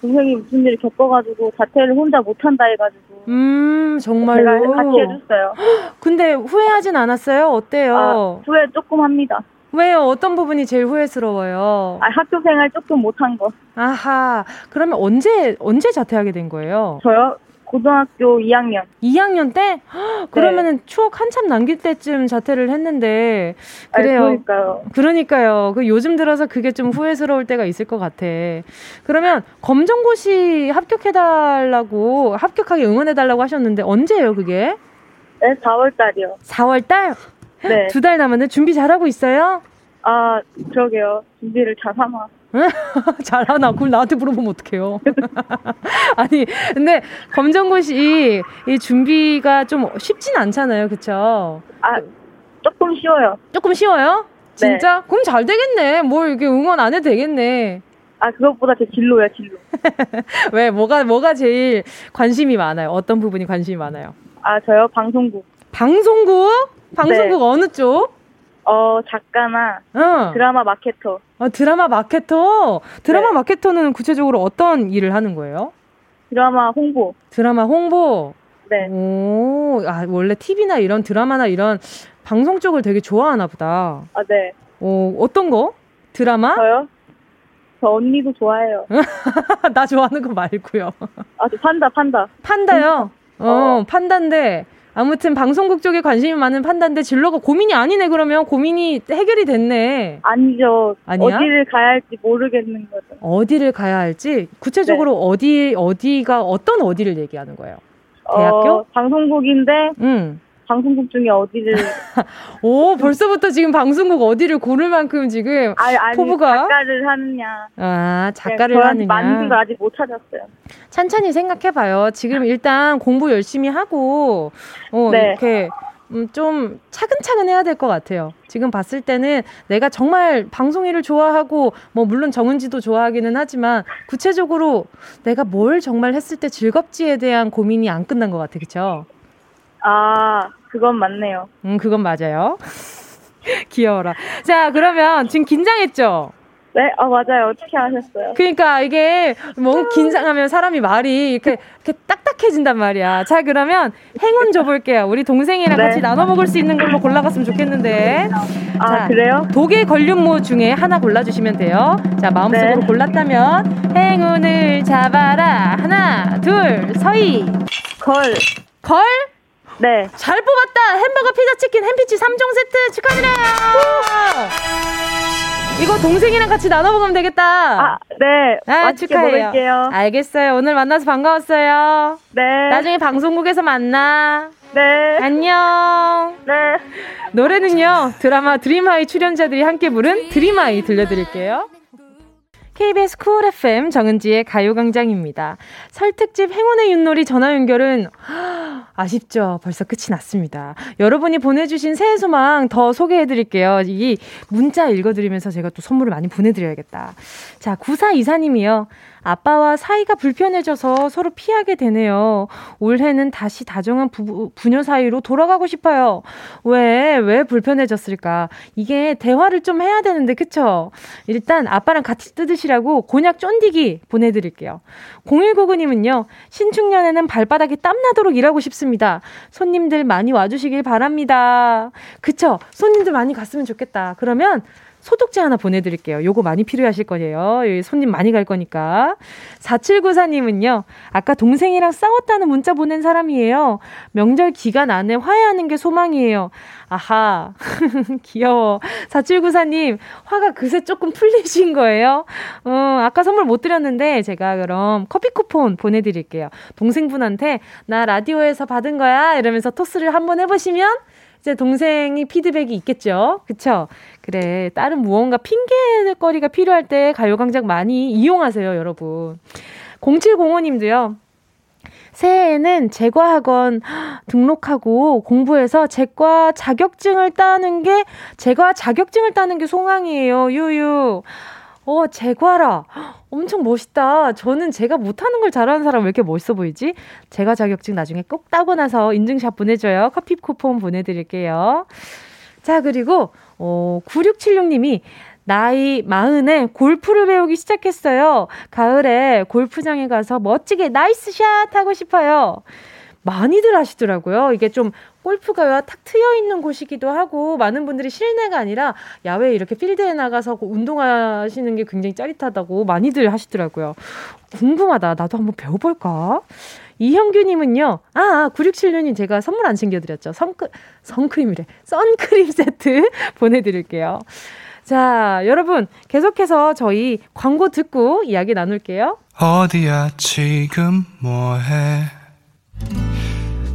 동생이 무슨 일을 겪어가지고 자퇴를 혼자 못한다 해가지고. 음, 정말로? 제가 같이 해줬어요. 근데 후회하진 않았어요? 어때요? 아, 후회 조금 합니다. 왜요? 어떤 부분이 제일 후회스러워요? 아, 학교 생활 조금 못한 거. 아하. 그러면 언제, 언제 자퇴하게 된 거예요? 저요? 고등학교 2학년. 2학년 때? 헉, 그러면은 네. 추억 한참 남길 때쯤 자퇴를 했는데 그래요. 아, 그러니까요. 그러니까요. 그 요즘 들어서 그게 좀 후회스러울 때가 있을 것 같아. 그러면 검정고시 합격해달라고 합격하게 응원해달라고 하셨는데 언제예요 그게? 네, 4월 달이요. 4월 달? 네. 두 달 남았는데 준비 잘하고 있어요? 아, 그러게요. 준비를 잘 하나. 잘하나? 그걸 나한테 물어보면 어떡해요. 아니, 근데 검정고시 이 준비가 좀 쉽진 않잖아요. 그쵸? 아, 조금 쉬워요. 조금 쉬워요? 진짜? 네. 그럼 잘 되겠네. 뭘 이렇게 응원 안 해도 되겠네. 아, 그것보다 제 진로야, 진로. 왜, 뭐가, 뭐가 제일 관심이 많아요? 어떤 부분이 관심이 많아요? 아, 저요? 방송국. 방송국? 방송국 네. 어느 쪽? 어, 작가나 어. 드라마 마케터. 어, 드라마 마케터? 드라마 네. 마케터는 구체적으로 어떤 일을 하는 거예요? 드라마 홍보. 드라마 홍보? 네. 오, 아, 원래 TV나 이런 드라마나 이런 방송 쪽을 되게 좋아하나 보다. 아, 네. 오, 어떤 거? 드라마? 저요? 저 언니도 좋아해요. 나 좋아하는 거 말고요. 아, 저 판다, 판다. 판다요? 어, 어 판다인데 아무튼 방송국 쪽에 관심이 많은 판단인데 진로가 고민이 아니네 그러면 고민이 해결이 됐네. 아니죠. 아니야? 어디를 가야 할지 모르겠는 거죠. 어디를 가야 할지 구체적으로 네. 어디 어디가 어떤 어디를 얘기하는 거예요? 대학교? 어, 방송국인데 음. 방송국 중에 어디를 오 벌써부터 지금 방송국 어디를 고를 만큼 지금 아니, 아니, 포부가 작가를 하느냐 아 작가를 네, 하느냐 맞는 걸 아직 못 찾았어요 찬찬히 생각해봐요 지금 일단 공부 열심히 하고 어 네. 이렇게 음, 좀 차근차근 해야 될 것 같아요. 지금 봤을 때는 내가 정말 방송 일을 좋아하고, 뭐, 물론 정은지도 좋아하기는 하지만, 구체적으로 내가 뭘 정말 했을 때 즐겁지에 대한 고민이 안 끝난 것 같아. 그쵸? 아, 그건 맞네요. 음, 그건 맞아요. 귀여워라. 자, 그러면 지금 긴장했죠? 네, 아 맞아요. 어떻게 하셨어요? 그러니까 이게 뭐 긴장하면 사람이 말이 이렇게 이렇게 딱딱해진단 말이야. 자, 그러면 행운 줘볼게요. 우리 동생이랑 네. 같이 나눠 먹을 수 있는 걸로 골라갔으면 좋겠는데. 아 자, 그래요? 독일 걸륜모 중에 하나 골라주시면 돼요. 자, 마음속으로 네. 골랐다면 행운을 잡아라. 하나, 둘, 서희. 걸. 걸? 네. 잘 뽑았다. 햄버거, 피자, 치킨, 햄피치 3종 세트 축하드려요. 이거 동생이랑 같이 나눠 먹으면 되겠다. 아, 네. 아, 축하해요. 먹을게요. 알겠어요. 오늘 만나서 반가웠어요. 네. 나중에 방송국에서 만나. 네. 안녕. 네. 노래는요. 드라마 드림하이 출연자들이 함께 부른 드림하이 들려드릴게요. KBS 쿨 FM 정은지의 가요광장입니다. 설특집 행운의 윷놀이 전화 연결은 아쉽죠. 벌써 끝이 났습니다. 여러분이 보내주신 새해 소망 더 소개해드릴게요. 이 문자 읽어드리면서 제가 또 선물을 많이 보내드려야겠다. 자, 구사 이사님이요. 아빠와 사이가 불편해져서 서로 피하게 되네요. 올해는 다시 다정한 부, 부녀 사이로 돌아가고 싶어요. 왜, 왜 불편해졌을까? 이게 대화를 좀 해야 되는데, 그쵸? 일단 아빠랑 같이 뜯으시라고 곤약 쫀디기 보내드릴게요. 0199님은요, 신축년에는 발바닥이 땀나도록 일하고 싶습니다. 손님들 많이 와주시길 바랍니다. 그쵸? 손님들 많이 갔으면 좋겠다. 그러면 소독제 하나 보내드릴게요. 요거 많이 필요하실 거예요. 손님 많이 갈 거니까. 4794님은요, 아까 동생이랑 싸웠다는 문자 보낸 사람이에요. 명절 기간 안에 화해하는 게 소망이에요. 아하, 귀여워. 4794님, 화가 그새 조금 풀리신 거예요? 어, 아까 선물 못 드렸는데, 제가 그럼 커피 쿠폰 보내드릴게요. 동생분한테, 나 라디오에서 받은 거야? 이러면서 토스를 한번 해보시면, 이제 동생이 피드백이 있겠죠. 그쵸? 그래. 다른 무언가 핑계거리가 필요할 때 가요광장 많이 이용하세요, 여러분. 0705님도요. 새해에는 제과학원 등록하고 공부해서 제과 자격증을 따는 게, 제과 자격증을 따는 게 소망이에요, 유유. 어, 제과라. 엄청 멋있다. 저는 제가 못하는 걸 잘하는 사람 왜 이렇게 멋있어 보이지? 제가 자격증 나중에 꼭 따고 나서 인증샷 보내줘요. 커피 쿠폰 보내드릴게요. 자, 그리고, 어, 9676님이 나이 마흔에 골프를 배우기 시작했어요. 가을에 골프장에 가서 멋지게 nice shot 하고 싶어요. 많이들 하시더라고요. 이게 좀 골프가 탁 트여 있는 곳이기도 하고 많은 분들이 실내가 아니라 야외에 이렇게 필드에 나가서 운동하시는 게 굉장히 짜릿하다고 많이들 하시더라고요. 궁금하다. 나도 한번 배워볼까? 이형규님은요, 아, 9676님 제가 선물 안 챙겨드렸죠. 선크, 선크림이래. 선크림 세트 보내드릴게요. 자, 여러분, 계속해서 저희 광고 듣고 이야기 나눌게요. 어디야, 지금 뭐해?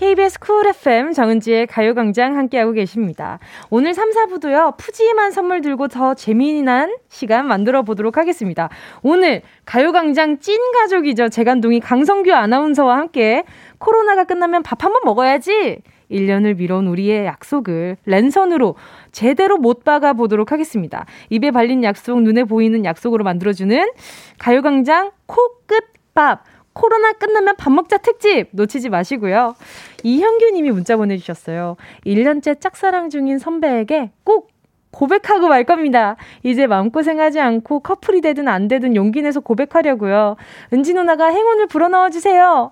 KBS 쿨 FM 정은지의 가요광장 함께하고 계십니다. 오늘 3, 4부도요, 푸짐한 선물 들고 더 재미난 시간 만들어 보도록 하겠습니다. 오늘 가요광장 찐 가족이죠. 재간동이 강성규 아나운서와 함께 코로나가 끝나면 밥 한번 먹어야지! 1년을 미뤄온 우리의 약속을 랜선으로 제대로 못 박아 보도록 하겠습니다. 입에 발린 약속, 눈에 보이는 약속으로 만들어주는 가요광장 코끝밥. 코로나 끝나면 밥 먹자 특집 놓치지 마시고요. 이형규 님이 문자 보내주셨어요. 1년째 짝사랑 중인 선배에게 꼭 고백하고 말 겁니다. 이제 마음고생하지 않고 커플이 되든 안 되든 용기 내서 고백하려고요. 은지 누나가 행운을 불어넣어 주세요.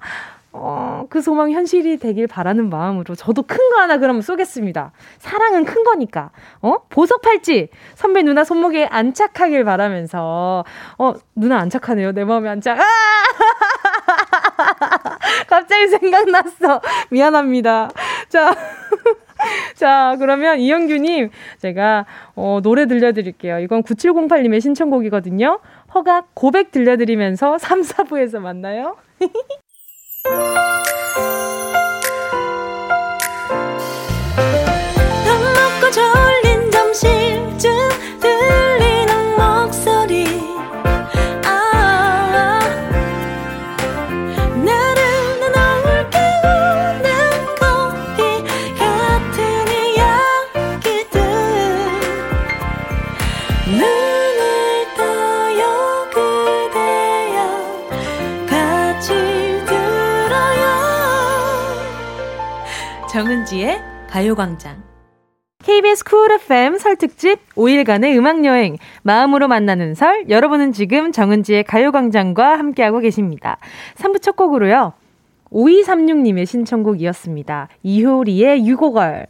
어, 그 소망 현실이 되길 바라는 마음으로 저도 큰 거 하나 그러면 쏘겠습니다. 사랑은 큰 거니까. 어? 보석 팔찌 선배 누나 손목에 안착하길 바라면서 어, 누나 안착하네요. 내 마음에 안착. 아! 갑자기 생각났어. 미안합니다. 자. 자, 그러면 이영규님, 제가, 어, 노래 들려드릴게요. 이건 9708님의 신청곡이거든요. 허각 고백 들려드리면서 3, 4부에서 만나요. 밥 먹고 졸린 점심 정은지의 가요광장. KBS 쿨 FM 설 특집 5일간의 음악여행 마음으로 만나는 설 여러분은 지금 정은지의 가요광장과 함께하고 계십니다. 3부 첫 곡으로요. 5236님의 신청곡이었습니다. 이효리의 유고걸.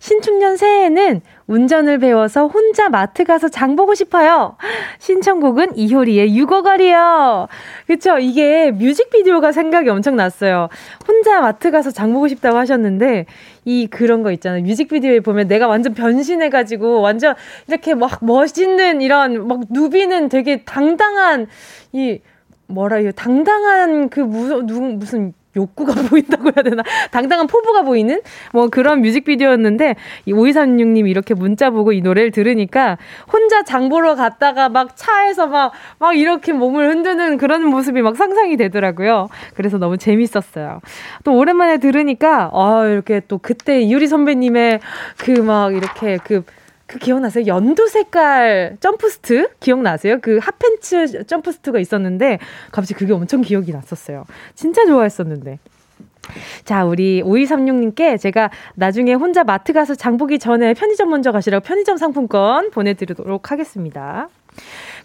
신축년 새해에는 운전을 배워서 혼자 마트 가서 장 보고 싶어요. 신청곡은 이효리의 유고걸이요. 그쵸? 이게 뮤직비디오가 생각이 엄청 났어요. 혼자 마트 가서 장 보고 싶다고 하셨는데, 이 그런 거 있잖아요. 뮤직비디오에 보면 내가 완전 변신해가지고 완전 이렇게 막 멋있는 이런 막 누비는 되게 당당한 이 뭐라 이 당당한 그 무슨 무슨 욕구가 보인다고 해야 되나? 당당한 포부가 보이는 뭐 그런 뮤직비디오였는데 이 5236님 이렇게 문자 보고 이 노래를 들으니까 혼자 장 보러 갔다가 막 차에서 막, 막 이렇게 몸을 흔드는 그런 모습이 막 상상이 되더라고요. 그래서 너무 재밌었어요. 또 오랜만에 들으니까 아, 이렇게 또 그때 이유리 선배님의 그 막 이렇게 그 그 기억나세요? 연두 색깔 점프스트 기억나세요? 그 핫팬츠 점프스트가 있었는데 갑자기 그게 엄청 기억이 났었어요. 진짜 좋아했었는데. 자, 우리 5236님께 제가 나중에 혼자 마트 가서 장 보기 전에 편의점 먼저 가시라고 편의점 상품권 보내드리도록 하겠습니다.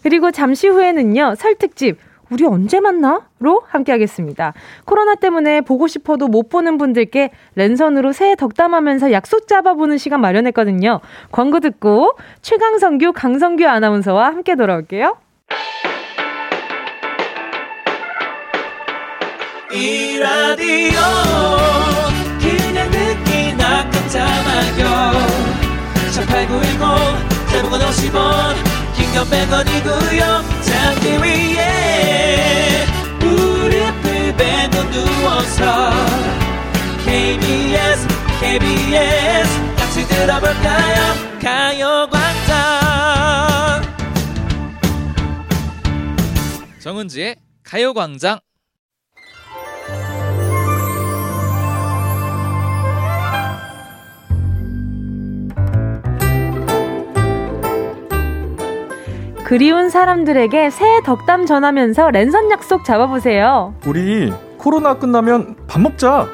그리고 잠시 후에는요, 설특집 우리 언제 만나? 로 함께 하겠습니다. 코로나 때문에 보고 싶어도 못 보는 분들께 랜선으로 새해 덕담하면서 약속 잡아보는 시간 마련했거든요. 광고 듣고 최강성규, 강성규 아나운서와 함께 돌아올게요. 이 라디오 그냥 듣기나 깜짝마요 18910 대목원 50원 긴건 100원이고요 잠기 위에 무릎을 베고 누워서 KBS KBS 같이 들어볼까요? 가요광장. 정은지의 가요광장 그리운 사람들에게 새해 덕담 전하면서 랜선 약속 잡아보세요. 우리 코로나 끝나면 밥 먹자.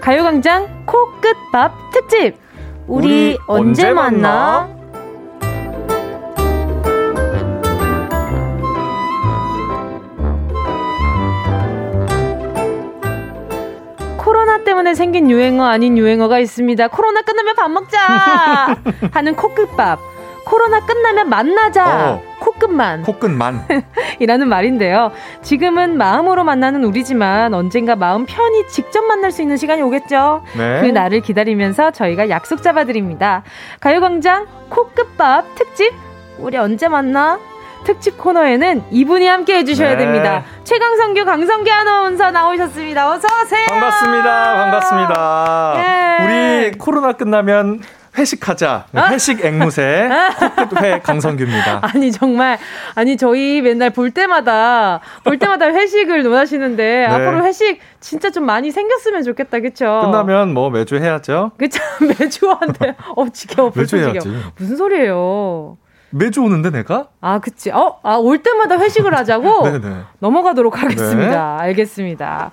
가요광장 코끝밥 특집. 우리, 우리 언제, 언제 만나? 코로나 때문에 생긴 유행어 아닌 유행어가 있습니다. 코로나 끝나면 밥 먹자 하는 코끝밥. 코로나 끝나면 만나자. 어. 코끝만. 코끝만. 이라는 말인데요. 지금은 마음으로 만나는 우리지만 언젠가 마음 편히 직접 만날 수 있는 시간이 오겠죠. 네. 그 날을 기다리면서 저희가 약속 잡아드립니다. 가요광장 코끝밥 특집. 우리 언제 만나? 특집 코너에는 이분이 함께 해주셔야 네. 됩니다. 최강성규, 강성규 아나운서 나오셨습니다. 어서 오세요. 반갑습니다. 반갑습니다. 네. 우리 코로나 끝나면 회식하자. 아? 회식 앵무새 코끝회 강성규입니다. 아니 정말 아니 저희 맨날 볼 때마다 볼 때마다 회식을 논하시는데 네. 앞으로 회식 진짜 좀 많이 생겼으면 좋겠다. 그쵸 끝나면 뭐 매주 해야죠. 그쵸 매주 한대. 어 지겨워. 매주 해야지. 무슨 소리예요? 매주 오는데 내가? 아, 그치. 어, 아, 올 때마다 회식을 하자고? 네네. 넘어가도록 하겠습니다. 네. 알겠습니다.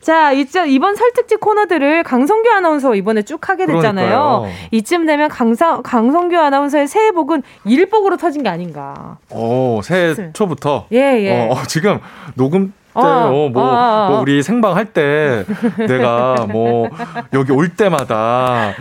자, 이제 이번 설특집 코너들을 강성규 아나운서 이번에 쭉 하게 됐잖아요. 그러니까요. 이쯤 되면 강사, 강성규 아나운서의 새해 복은 일복으로 터진 게 아닌가. 오, 새해 초부터? 예, 예. 어, 지금 녹음 때, 어, 어, 뭐, 어, 뭐, 우리 생방 할 때, 내가 뭐, 여기 올 때마다,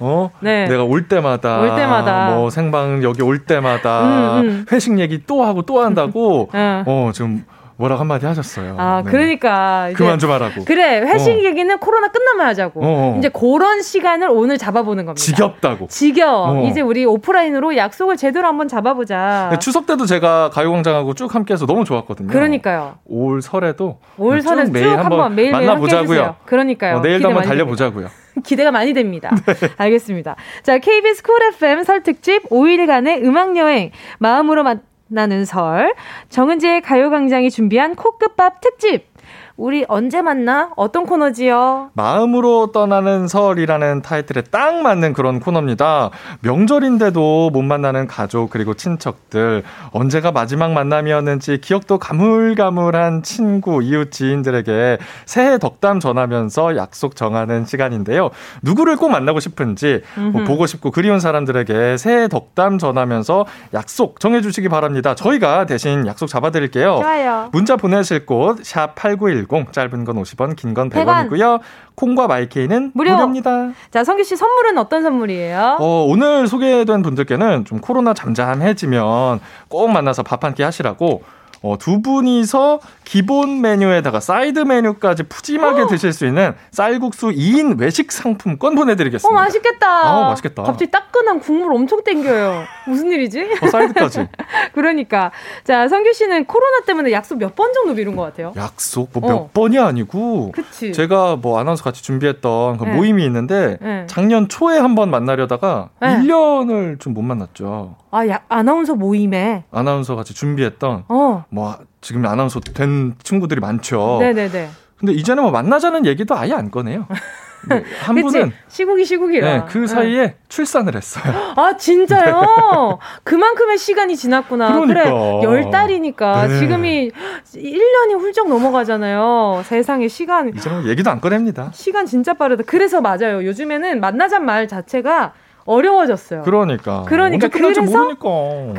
어? 네. 내가 올 때마다, 올 때마다, 뭐, 생방 여기 올 때마다, 음, 음. 회식 얘기 또 하고 또 한다고, 어, 좀, 뭐라고 한마디 하셨어요. 아, 네. 그러니까. 그만 좀 하라고. 그래, 회식 어. 얘기는 코로나 끝나면 하자고. 어, 어. 이제 그런 시간을 오늘 잡아보는 겁니다. 지겹다고. 지겨워. 어. 이제 우리 오프라인으로 약속을 제대로 한번 잡아보자. 네, 추석 때도 제가 가요광장하고 쭉 함께 해서 너무 좋았거든요. 그러니까요. 올 설에도. 올 설에 쭉 매일 한번 매일 만나보자고요. 그러니까요. 어, 내일도 한번 달려보자고요. 기대가 많이 됩니다. 네. 알겠습니다. 자, KBS 쿨 FM 설 특집 5일간의 음악 여행 마음으로 만 나는 설. 정은지의 가요광장이 준비한 코끝밥 특집 우리 언제 만나? 어떤 코너지요? 마음으로 떠나는 설이라는 타이틀에 딱 맞는 그런 코너입니다. 명절인데도 못 만나는 가족 그리고 친척들 언제가 마지막 만남이었는지 기억도 가물가물한 친구, 이웃, 지인들에게 새해 덕담 전하면서 약속 정하는 시간인데요. 누구를 꼭 만나고 싶은지 뭐 보고 싶고 그리운 사람들에게 새해 덕담 전하면서 약속 정해주시기 바랍니다. 저희가 대신 약속 잡아드릴게요. 좋아요. 문자 보내실 곳 샵 8910 짧은 건 50원 긴 건 100원이고요. 콩과 마이케이는 무료. 무료입니다. 자 성규 씨 선물은 어떤 선물이에요? 어, 오늘 소개된 분들께는 좀 코로나 잠잠해지면 꼭 만나서 밥 한 끼 하시라고 어, 두 분이서 기본 메뉴에다가 사이드 메뉴까지 푸짐하게 어. 드실 수 있는 쌀국수 2인 외식 상품권 보내드리겠습니다. 어, 맛있겠다. 아, 맛있겠다. 갑자기 따끈한 국물 엄청 땡겨요. 무슨 일이지? 어, 사이드까지. 그러니까. 자, 성규 씨는 코로나 때문에 약속 몇 번 정도 미룬 것 같아요? 약속 뭐몇 어. 번이 아니고. 그치. 제가 뭐 아나운서 같이 준비했던 그 네. 모임이 있는데 네. 작년 초에 한 번 만나려다가 네. 1년을 좀 못 만났죠. 아, 야, 아나운서 모임에? 아나운서 같이 준비했던. 어. 뭐 지금 아나운서 된 친구들이 많죠. 네네네. 근데 이제는 뭐 만나자는 얘기도 아예 안 꺼내요. 네, 한 분은 시국이 시국이라. 네, 그 사이에 네. 출산을 했어요. 아 진짜요? 네. 그만큼의 시간이 지났구나. 그러니까. 그래 열 달이니까 네. 지금이 1년이 훌쩍 넘어가잖아요. 세상에 시간. 이제는 얘기도 안 꺼냅니다. 시간 진짜 빠르다. 그래서 맞아요. 요즘에는 만나잔 말 자체가 어려워졌어요. 그러니까. 그러니까 그래서 모르니까.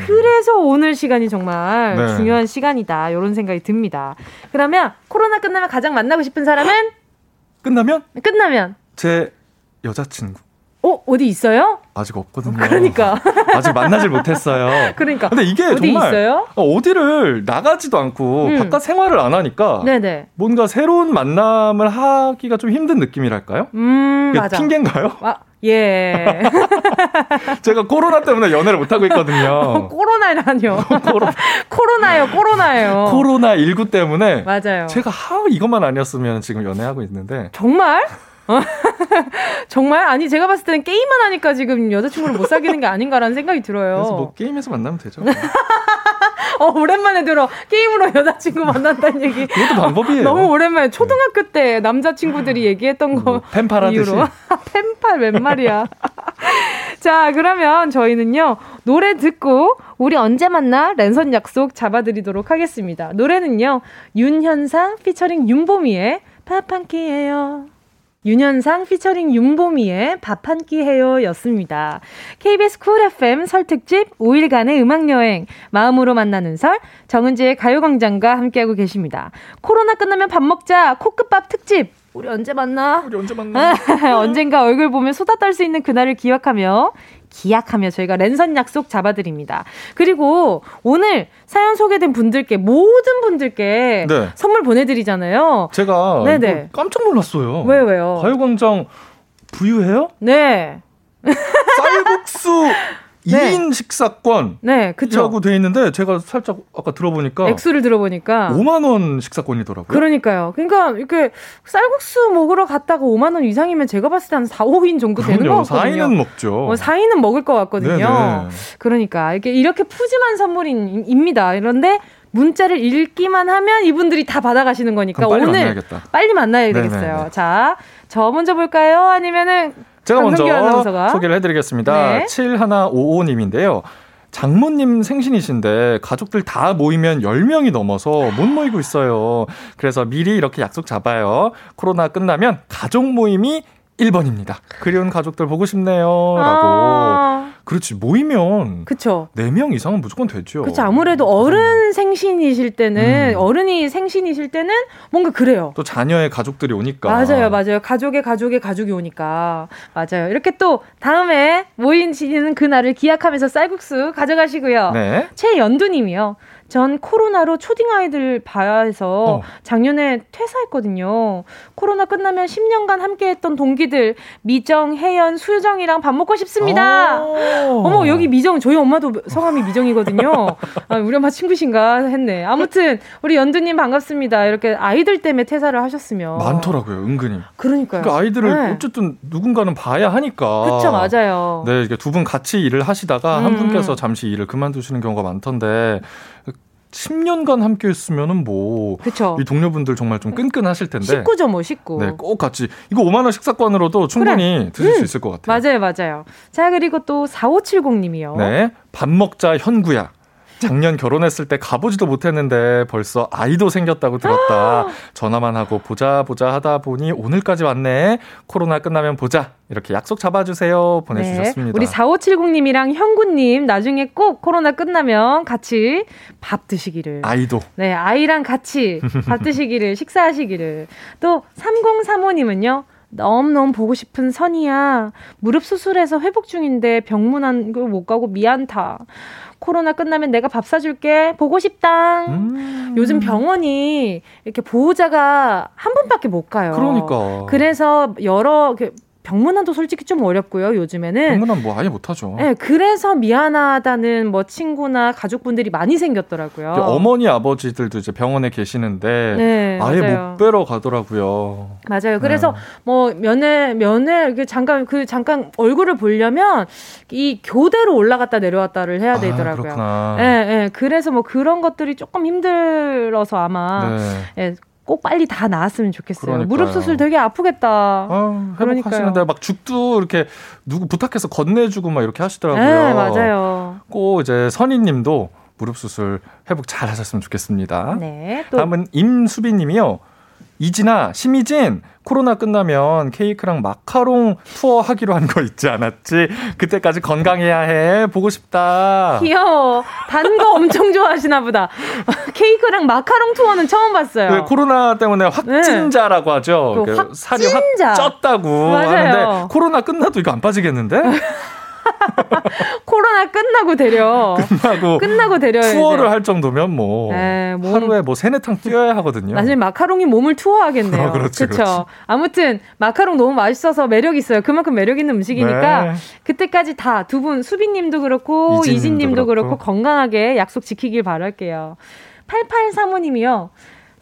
그래서 오늘 시간이 정말 네. 중요한 시간이다. 이런 생각이 듭니다. 그러면 코로나 끝나면 가장 만나고 싶은 사람은 끝나면? 끝나면 제 여자친구. 어 어디 있어요? 아직 없거든요. 그러니까 아직 만나질 못했어요. 그러니까. 근데 이게 어디 정말 있어요? 어디를 나가지도 않고 음. 바깥 생활을 안 하니까 네네. 뭔가 새로운 만남을 하기가 좀 힘든 느낌이랄까요? 음 맞아. 핑계인가요? 아, 예. 제가 코로나 때문에 연애를 못 하고 있거든요. 코로나라뇨. 코로나요, 코로나요. 코로나 19 때문에 맞아요. 제가 하 이것만 아니었으면 지금 연애하고 있는데 정말? 정말? 아니, 제가 봤을 때는 게임만 하니까 지금 여자친구를 못 사귀는 게 아닌가라는 생각이 들어요. 그래서 뭐 게임에서 만나면 되죠. 어, 오랜만에 들어. 게임으로 여자친구 만난다는 얘기. 그것도 방법이에요. 너무 오랜만에 초등학교 때 남자친구들이 얘기했던 거. 뭐, 펜팔 하듯이. 펜팔 웬 말이야. 자, 그러면 저희는요, 노래 듣고, 우리 언제 만나? 랜선 약속 잡아드리도록 하겠습니다. 노래는요, 윤현상 피처링 윤보미의 끼예요. 윤현상 피처링 윤보미의 밥 한 끼 해요 였습니다. KBS 쿨 FM 설 특집 5일간의 음악여행 마음으로 만나는 설 정은지의 가요광장과 함께하고 계십니다. 코로나 끝나면 밥 먹자 코끝밥 특집 우리 언제 만나? 우리 언제 만나? 언젠가 얼굴 보면 수다 떨 수 있는 그날을 기억하며 기약하며 저희가 랜선 약속 잡아드립니다. 그리고 오늘 사연 소개된 분들께 모든 분들께 네. 선물 보내드리잖아요. 제가 네네. 깜짝 놀랐어요. 왜요 왜요? 가요광장 부유해요? 네. 쌀국수 2인 식사권. 네, 그쵸. 라고 돼 있는데 제가 살짝 아까 들어보니까 액수를 들어보니까 5만 원 식사권이더라고요. 그러니까요. 그러니까 이렇게 쌀국수 먹으러 갔다가 5만 원 이상이면 제가 봤을 때 한 4, 5인 정도 되는 거 같거든요. 4인은 먹죠. 어, 4인은 먹을 것 같거든요. 네네. 그러니까 이게 이렇게 푸짐한 선물입니다. 그런데 문자를 읽기만 하면 이분들이 다 받아가시는 거니까 빨리 오늘 만나야겠다. 빨리 만나야 되겠어요. 네네네. 자, 저 먼저 볼까요? 아니면은 제가 먼저 아나운서가? 소개를 해드리겠습니다. 네. 7155님인데요. 장모님 생신이신데 가족들 다 모이면 10명이 넘어서 못 모이고 있어요. 그래서 미리 이렇게 약속 잡아요. 코로나 끝나면 가족 모임이 1번입니다. 그리운 가족들 보고 싶네요. 라고. 아~ 그렇지. 모이면. 그쵸. 4명 이상은 무조건 되죠. 그쵸. 아무래도 어른 생신이실 때는, 음. 어른이 생신이실 때는 뭔가 그래요. 또 자녀의 가족들이 오니까. 맞아요, 맞아요. 가족의 가족의 가족이 오니까. 맞아요. 이렇게 또 다음에 모이시는 그날을 기약하면서 쌀국수 가져가시고요. 네. 최연두님이요. 전 코로나로 초딩 아이들 봐야 해서 어. 작년에 퇴사했거든요. 코로나 끝나면 10년간 함께했던 동기들 미정, 혜연, 수정이랑 밥 먹고 싶습니다. 어머 여기 미정 저희 엄마도 성함이 미정이거든요. 아, 우리 엄마 친구신가 했네. 아무튼 우리 연두님 반갑습니다. 이렇게 아이들 때문에 퇴사를 하셨으면 많더라고요, 은근히. 그러니까요. 그러니까 아이들을 네. 어쨌든 누군가는 봐야 하니까. 그렇죠, 맞아요. 네, 이게 두 분 같이 일을 하시다가 음. 한 분께서 잠시 일을 그만두시는 경우가 많던데 10년간 함께 했으면은 뭐. 이 동료분들 정말 좀 끈끈하실 텐데. 식구죠, 뭐, 식구. 네, 꼭 같이. 이거 5만 원 식사권으로도 충분히 그래. 드실 음. 수 있을 것 같아요. 맞아요, 맞아요. 자, 그리고 또 4570 님이요. 네. 밥 먹자 현구야. 작년 결혼했을 때 가보지도 못했는데 벌써 아이도 생겼다고 들었다. 전화만 하고 보자 보자 하다 보니 오늘까지 왔네. 코로나 끝나면 보자. 이렇게 약속 잡아주세요. 보내주셨습니다. 네, 우리 4570님이랑 형구님 나중에 꼭 코로나 끝나면 같이 밥 드시기를. 아이도. 네, 아이랑 같이 밥 드시기를, 식사하시기를. 또 3035님은요. 너무너무 보고 싶은 선이야. 무릎 수술해서 회복 중인데 병문안 못 가고 미안다. 코로나 끝나면 내가 밥 사줄게. 보고 싶다. 음. 요즘 병원이 이렇게 보호자가 한 분밖에 못 가요. 그러니까. 그래서 여러 병문안도 솔직히 좀 어렵고요, 요즘에는. 병문안 뭐 아예 못하죠. 네, 그래서 미안하다는 뭐 친구나 가족분들이 많이 생겼더라고요. 어머니, 아버지들도 이제 병원에 계시는데 네, 아예 맞아요. 못 뵈러 가더라고요. 맞아요. 그래서 네. 뭐 면회, 면회, 잠깐, 그 잠깐 얼굴을 보려면 이 교대로 올라갔다 내려왔다를 해야 아, 되더라고요. 아, 네, 네, 그래서 뭐 그런 것들이 조금 힘들어서 아마 네. 네, 꼭 빨리 다 나았으면 좋겠어요. 그러니까요. 무릎 수술 되게 아프겠다. 아, 회복하시는데 막 죽도 이렇게 누구 부탁해서 건네주고 막 이렇게 하시더라고요. 네, 맞아요. 꼭 이제 선희님도 무릎 수술 회복 잘 하셨으면 좋겠습니다. 네. 또. 다음은 임수빈님이요. 이진아, 심희진, 코로나 끝나면 케이크랑 마카롱 투어 하기로 한 거 있지 않았지? 그때까지 건강해야 해. 보고 싶다. 귀여워. 단 거 엄청 좋아하시나 보다. 케이크랑 마카롱 투어는 처음 봤어요. 네, 코로나 때문에 확진자라고 네. 하죠. 그 확진자. 살이 확 쪘다고 맞아요. 하는데 코로나 끝나도 이거 안 빠지겠는데? 코로나 끝나고 데려. 끝나고. 끝나고 데려. 투어를 할 정도면 뭐. 네, 몸... 하루에 뭐 세네 탕 뛰어야 하거든요. 나중에 마카롱이 몸을 투어하겠네요. 어, 그렇죠. 그렇죠. 아무튼 마카롱 너무 맛있어서 매력 있어요. 그만큼 매력 있는 음식이니까 네. 그때까지 다 두 분 수빈님도 그렇고 이진님도 그렇고. 그렇고 건강하게 약속 지키길 바랄게요. 8835님이요.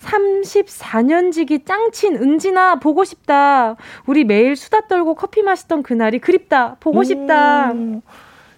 34년 지기 짱친 은진아 보고 싶다. 우리 매일 수다 떨고 커피 마시던 그날이 그립다. 보고 싶다.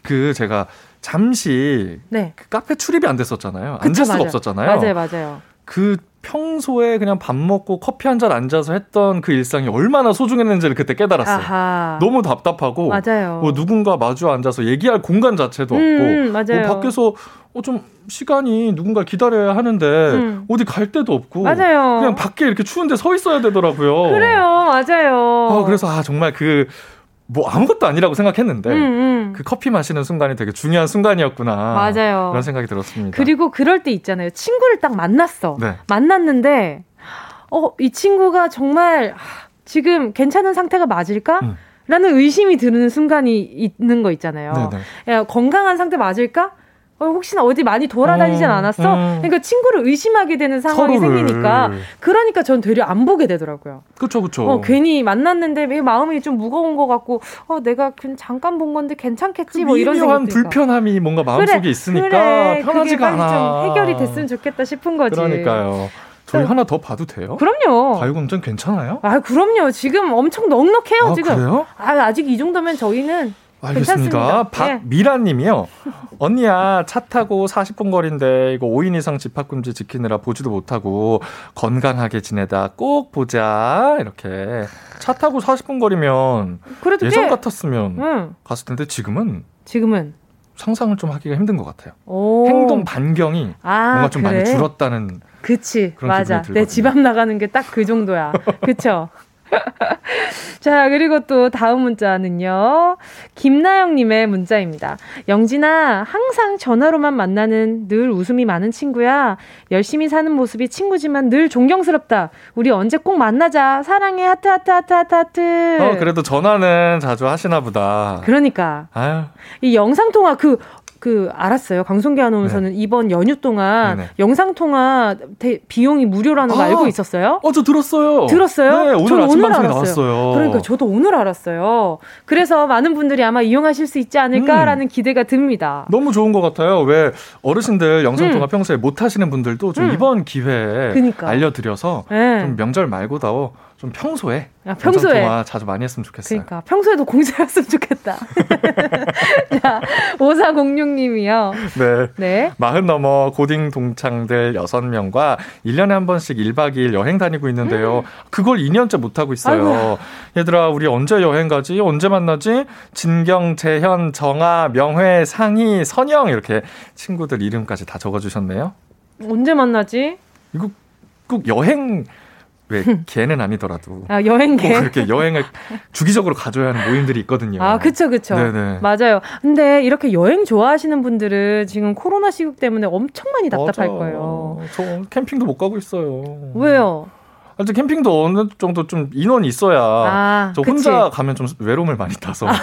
그 제가 잠시 네. 그 카페 출입이 안 됐었잖아요. 앉을 수가 맞아. 없었잖아요. 맞아요, 맞아요. 그 평소에 그냥 밥 먹고 커피 한 잔 앉아서 했던 그 일상이 얼마나 소중했는지를 그때 깨달았어요. 아하. 너무 답답하고 맞아요. 뭐 누군가 마주 앉아서 얘기할 공간 자체도 없고 음, 맞아요. 뭐 밖에서 어, 좀 시간이 누군가 기다려야 하는데 음. 어디 갈 데도 없고 맞아요. 그냥 밖에 이렇게 추운데 서 있어야 되더라고요. 그래요, 맞아요. 아, 그래서 아 정말 그 뭐 아무것도 아니라고 생각했는데 음, 음. 그 커피 마시는 순간이 되게 중요한 순간이었구나. 맞아요. 그런 생각이 들었습니다. 그리고 그럴 때 있잖아요. 친구를 딱 만났어. 네. 만났는데 어 이 친구가 정말 지금 괜찮은 상태가 맞을까? 음. 라는 의심이 드는 순간이 있는 거 있잖아요. 네. 야, 건강한 상태 맞을까? 어, 혹시나 어디 많이 돌아다니진 어, 않았어? 음. 그러니까 친구를 의심하게 되는 상황이 서로를. 생기니까 그러니까 전 되려 안 보게 되더라고요. 그렇죠, 그렇죠. 어, 괜히 만났는데 마음이 좀 무거운 것 같고, 어, 내가 그냥 잠깐 본 건데 괜찮겠지, 뭐 이런 생각. 불편함이 뭔가 마음속에 그래, 있으니까 그래, 편하지가 않아. 좀 해결이 됐으면 좋겠다 싶은 거지. 그러니까요. 저희 하나 더 봐도 돼요? 그럼요. 가요광장 괜찮아요? 아, 그럼요. 지금 엄청 넉넉해요, 아, 지금. 그래요? 아, 아직 이 정도면 저희는 알겠습니다. 박미라님이요. 네. 언니야 차 타고 40분 거리인데 이거 5인 이상 집합금지 지키느라 보지도 못하고 건강하게 지내다 꼭 보자 이렇게 차 타고 40분 거리면 예전 꽤... 같았으면 응. 갔을 텐데 지금은 지금은 상상을 좀 하기가 힘든 것 같아요. 오. 행동 반경이 아, 뭔가 좀 그래? 많이 줄었다는. 그치 맞아. 내 집 앞 나가는 게 딱 그 정도야. 그쵸? 자, 그리고 또 다음 문자는요. 김나영님의 문자입니다. 영진아, 항상 전화로만 만나는 늘 웃음이 많은 친구야. 열심히 사는 모습이 친구지만 늘 존경스럽다. 우리 언제 꼭 만나자. 사랑해. 하트, 하트, 하트, 하트, 하트. 어, 그래도 전화는 자주 하시나 보다. 그러니까. 아유. 이 영상통화 그, 그 알았어요. 강송기 아나운서는 네. 이번 연휴 동안 네네. 영상 통화 비용이 무료라는 거 아, 알고 있었어요? 어, 저 들었어요. 들었어요? 네, 오늘 아침 오늘 방송에 나왔어요. 그러니까 저도 오늘 알았어요. 그래서 많은 분들이 아마 이용하실 수 있지 않을까라는 음. 기대가 듭니다. 너무 좋은 것 같아요. 왜 어르신들 영상 통화 음. 평소에 못 하시는 분들도 좀 음. 이번 기회에 그러니까. 알려드려서 네. 좀 명절 말고도 좀 평소에 아, 평소에 통화 자주 많이 했으면 좋겠어요. 그러니까 평소에도 공짜였으면 좋겠다. 자, 5406님이요. 네. 네. 마흔 넘어 고딩 동창들 6명과 1년에 한 번씩 1박 2일 여행 다니고 있는데요. 음. 그걸 2년째 못 하고 있어요. 아이고. 얘들아, 우리 언제 여행 가지? 언제 만나지? 진경, 재현, 정아, 명회, 상희, 선영 이렇게 친구들 이름까지 다 적어 주셨네요. 언제 만나지? 이거 꼭 여행 왜 개는 아니더라도 아 여행개 그렇게 여행을 주기적으로 가줘야 하는 모임들이 있거든요. 아 그쵸 그쵸. 네네. 맞아요. 근데 이렇게 여행 좋아하시는 분들은 지금 코로나 시국 때문에 엄청 많이 답답할 맞아. 거예요. 저 캠핑도 못 가고 있어요. 왜요? 아직 캠핑도 어느 정도 좀 인원이 있어야 아, 저 혼자 그치. 가면 좀 외로움을 많이 타서 아,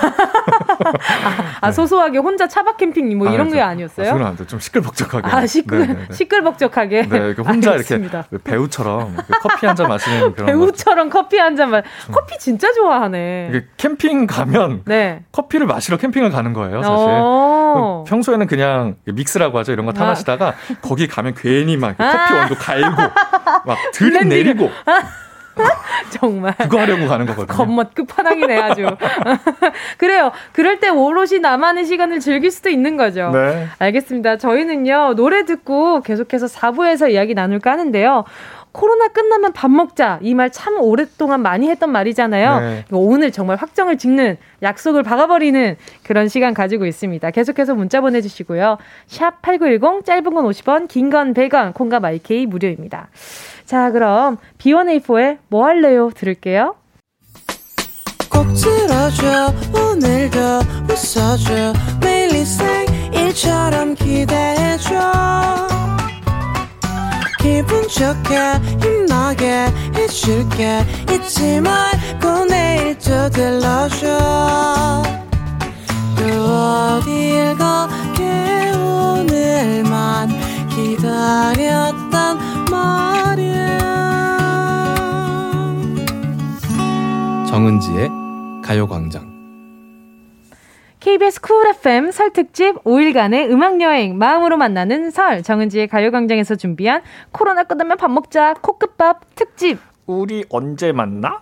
아 소소하게 혼자 차박 캠핑 뭐 아, 이런 게 아니었어요? 그건 안 돼. 좀 시끌벅적하게. 아 시끌 네네네. 네, 네. 시끌벅적하게. 네, 혼자 알겠습니다. 이렇게 배우처럼 커피 한 잔 마시는 그런. 배우처럼 커피 한 잔 마. 커피 진짜 좋아하네. 캠핑 가면 네. 커피를 마시러 캠핑을 가는 거예요, 사실. 어. 평소에는 그냥 믹스라고 하죠. 이런 거타 아. 마시다가 거기 가면 괜히 막 커피 원두 갈고 막 들이내리고 정말. 그거 하려고 가는 거거든요. 겉멋 끝판왕이네, 아주. 그래요. 그럴 때 오롯이 나만의 시간을 즐길 수도 있는 거죠. 네. 알겠습니다. 저희는요, 노래 듣고 계속해서 4부에서 이야기 나눌까 하는데요. 코로나 끝나면 밥 먹자. 이 말 참 오랫동안 많이 했던 말이잖아요. 네. 오늘 정말 확정을 짓는 약속을 박아버리는 그런 시간 가지고 있습니다. 계속해서 문자 보내주시고요. 샵 8910, 짧은 건 50원, 긴 건 100원, 콩과 마이케이 무료입니다. 자, 그럼 B1A4의 뭐 할래요? 들을게요. 꼭 들어줘 오늘도 웃어줘. 매일 일처럼 기대해줘. 기분 좋게 힘나게 해줄게. 잊지 말고 내일 또 들러줘. 또 어딜 가게 오늘만 기다렸단 정은지의 가요광장. KBS 쿨 FM 설 특집 5일간의 음악 여행 마음으로 만나는 설. 정은지의 가요광장에서 준비한 코로나 끝나면 밥 먹자 코끝밥 특집. 우리 언제 만나?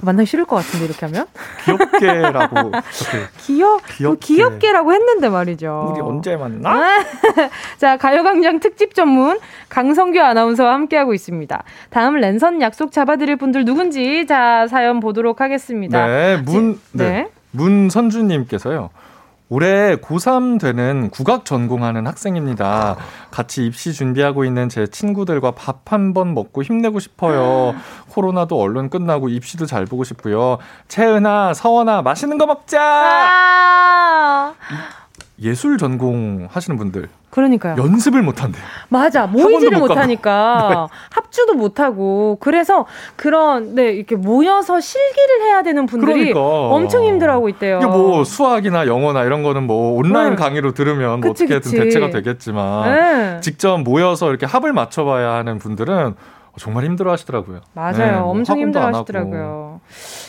만나기 싫을 것 같은데 이렇게 하면 귀엽게라고 귀여 귀엽게. 귀엽게라고 했는데 말이죠. 우리 언제 만나? 자 가요광장 특집 전문 강성규 아나운서와 함께하고 있습니다. 다음 랜선 약속 잡아드릴 분들 누군지 자 사연 보도록 하겠습니다. 네 문 네. 네. 문선주님께서요. 올해 고3 되는 국악 전공하는 학생입니다. 같이 입시 준비하고 있는 제 친구들과 밥 한 번 먹고 힘내고 싶어요. 코로나도 얼른 끝나고 입시도 잘 보고 싶고요. 채은아, 서원아, 맛있는 거 먹자! 아~ 예술 전공 하시는 분들 그러니까요. 연습을 못 한대요. 맞아. 모이지를 못 하니까 네. 합주도 못 하고 그래서 그런 네, 이렇게 모여서 실기를 해야 되는 분들이 그러니까. 엄청 힘들어하고 있대요. 이게 뭐 수학이나 영어나 이런 거는 뭐 온라인 네. 강의로 들으면 뭐 어떻게든 그치. 대체가 되겠지만 네. 직접 모여서 이렇게 합을 맞춰 봐야 하는 분들은 정말 힘들어 하시더라고요. 맞아요. 네, 뭐 엄청 힘들어 하시더라고요.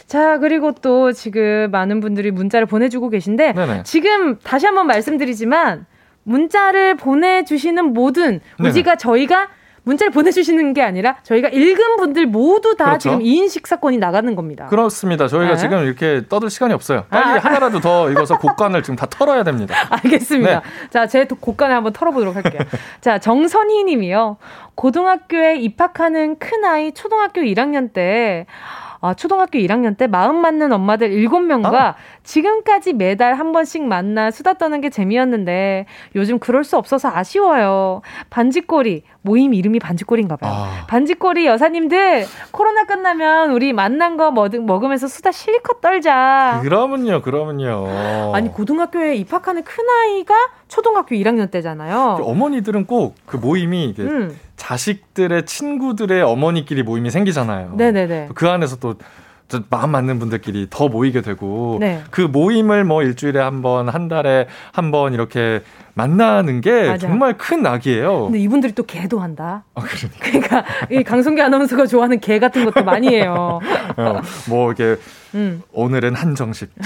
자, 그리고 또 지금 많은 분들이 문자를 보내주고 계신데, 네네. 지금 다시 한번 말씀드리지만, 문자를 보내주시는 모든 우지가 저희가 문자를 보내주시는 게 아니라 저희가 읽은 분들 모두 다 그렇죠. 지금 이인식 사건이 나가는 겁니다. 그렇습니다. 저희가 네. 지금 이렇게 떠들 시간이 없어요. 빨리 아. 하나라도 더 읽어서 곡간을 지금 다 털어야 됩니다. 알겠습니다. 네. 자, 제 곡간을 한번 털어보도록 할게요. 자, 정선희 님이요. 고등학교에 입학하는 큰아이 초등학교 1학년 때 아, 초등학교 1학년 때 마음 맞는 엄마들 7명과 아. 지금까지 매달 한 번씩 만나 수다 떠는 게 재미였는데 요즘 그럴 수 없어서 아쉬워요. 반지꼬리 모임 이름이 반지꼬리인가 봐요. 아. 반지꼬리 여사님들 코로나 끝나면 우리 만난 거 먹으면서 수다 실컷 떨자. 그러면요. 그러면요. 아니 고등학교에 입학하는 큰 아이가 초등학교 1학년 때잖아요. 그 어머니들은 꼭 그 모임이 음. 자식들의 친구들의 어머니끼리 모임이 생기잖아요. 네네네. 그 안에서 또 마음 맞는 분들끼리 더 모이게 되고 네. 그 모임을 뭐 일주일에 한 번, 한 달에 한 번 이렇게 만나는 게 맞아. 정말 큰 낙이에요. 근데 이분들이 또 개도 한다. 아, 그러니까. 그러니까 이 강성기 아나운서가 좋아하는 개 같은 것도 많이 해요. 어, 뭐 이게 음. 오늘은 한정식집,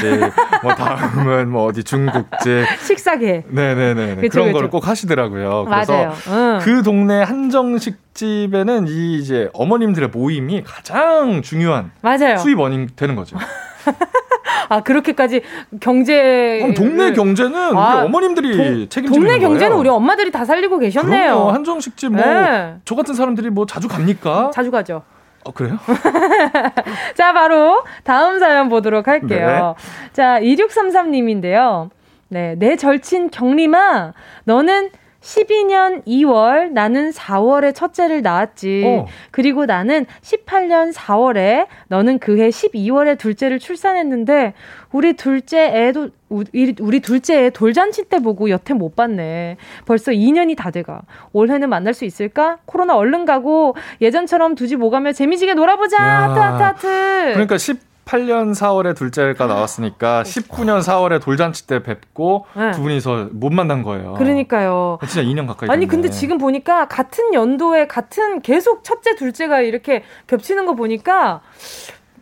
뭐 다음은 뭐 어디 중국집, 식사계. 네네네. 그쵸, 그런 거를 꼭 하시더라고요. 그래서 맞아요. 응. 그 동네 한정식집에는 이 이제 어머님들의 모임이 가장 중요한 맞아요. 수입 원인 되는 거죠. 아 그렇게까지 경제 동네 경제는 아, 우리 어머님들이 동, 책임지는 동네 경제는 거예요. 우리 엄마들이 다 살리고 계셨네요. 그럼요. 한정식집 뭐저 네. 같은 사람들이 뭐 자주 갑니까? 자주 가죠. 어, 그래요? 자, 바로 다음 사연 보도록 할게요. 네. 자, 2633님인데요. 네, 내 절친 경림아, 너는 12년 2월 나는 4월에 첫째를 낳았지. 어. 그리고 나는 18년 4월에 너는 그해 12월에 둘째를 출산했는데 우리 둘째 애도 우리, 우리 둘째 애 돌잔치 때 보고 여태 못 봤네. 벌써 2년이 다 돼가. 올해는 만날 수 있을까? 코로나 얼른 가고 예전처럼 두지 모가며 재미지게 놀아보자. 하트 하트 하트. 그러니까 10 18년 4월에 둘째가 나왔으니까 19년 4월에 돌잔치 때 뵙고 네. 두 분이서 못 만난 거예요. 그러니까요. 진짜 2년 가까이. 아니 됐네. 근데 지금 보니까 같은 연도에 같은 계속 첫째 둘째가 이렇게 겹치는 거 보니까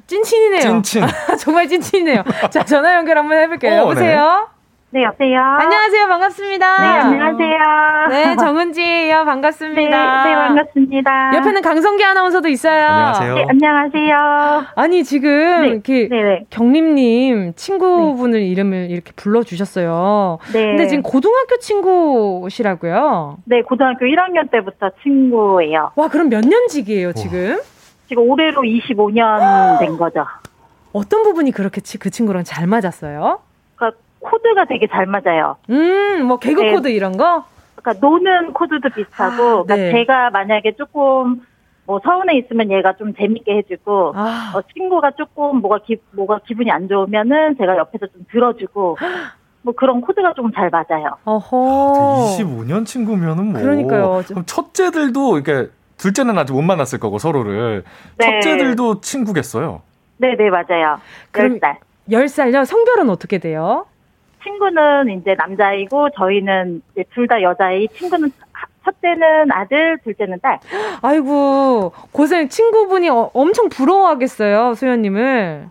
찐친이네요. 찐친. 정말 찐친이네요. 자 전화 연결 한번 해볼게요. 어, 여보세요. 네. 네, 여보세요. 안녕하세요. 반갑습니다. 네, 안녕하세요. 네, 정은지예요. 반갑습니다. 네, 네, 반갑습니다. 옆에는 강성기 아나운서도 있어요. 안녕하세요. 네, 안녕하세요. 아니, 지금 네, 이렇게 네, 네. 경림님 친구분을 네. 이름을 이렇게 불러주셨어요. 네. 근데 지금 고등학교 친구시라고요? 네, 고등학교 1학년 때부터 친구예요. 와, 그럼 몇 년지기예요, 지금? 지금 올해로 25년 된 거죠. 어떤 부분이 그렇게 그 친구랑 잘 맞았어요? 코드가 되게 잘 맞아요. 음, 뭐 개그 네. 코드 이런 거? 그러니까 노는 코드도 비슷하고, 아, 그러니까 네. 제가 만약에 조금 뭐 서운해 있으면 얘가 좀 재밌게 해주고, 아. 어, 친구가 조금 뭐가 기, 뭐가 기분이 안 좋으면은 제가 옆에서 좀 들어주고, 뭐 그런 코드가 좀 잘 맞아요. 어허. 25년 친구면은 뭐. 그러니까요. 그럼 첫째들도 이렇게 둘째는 아직 못 만났을 거고 서로를. 네. 첫째들도 친구겠어요. 네네 네, 맞아요. 10살. 10살요? 성별은 어떻게 돼요? 친구는 이제 남자이고 저희는 둘 다 여자이 친구는 첫째는 아들, 둘째는 딸. 아이고 고생 친구분이 어, 엄청 부러워하겠어요 수연님을.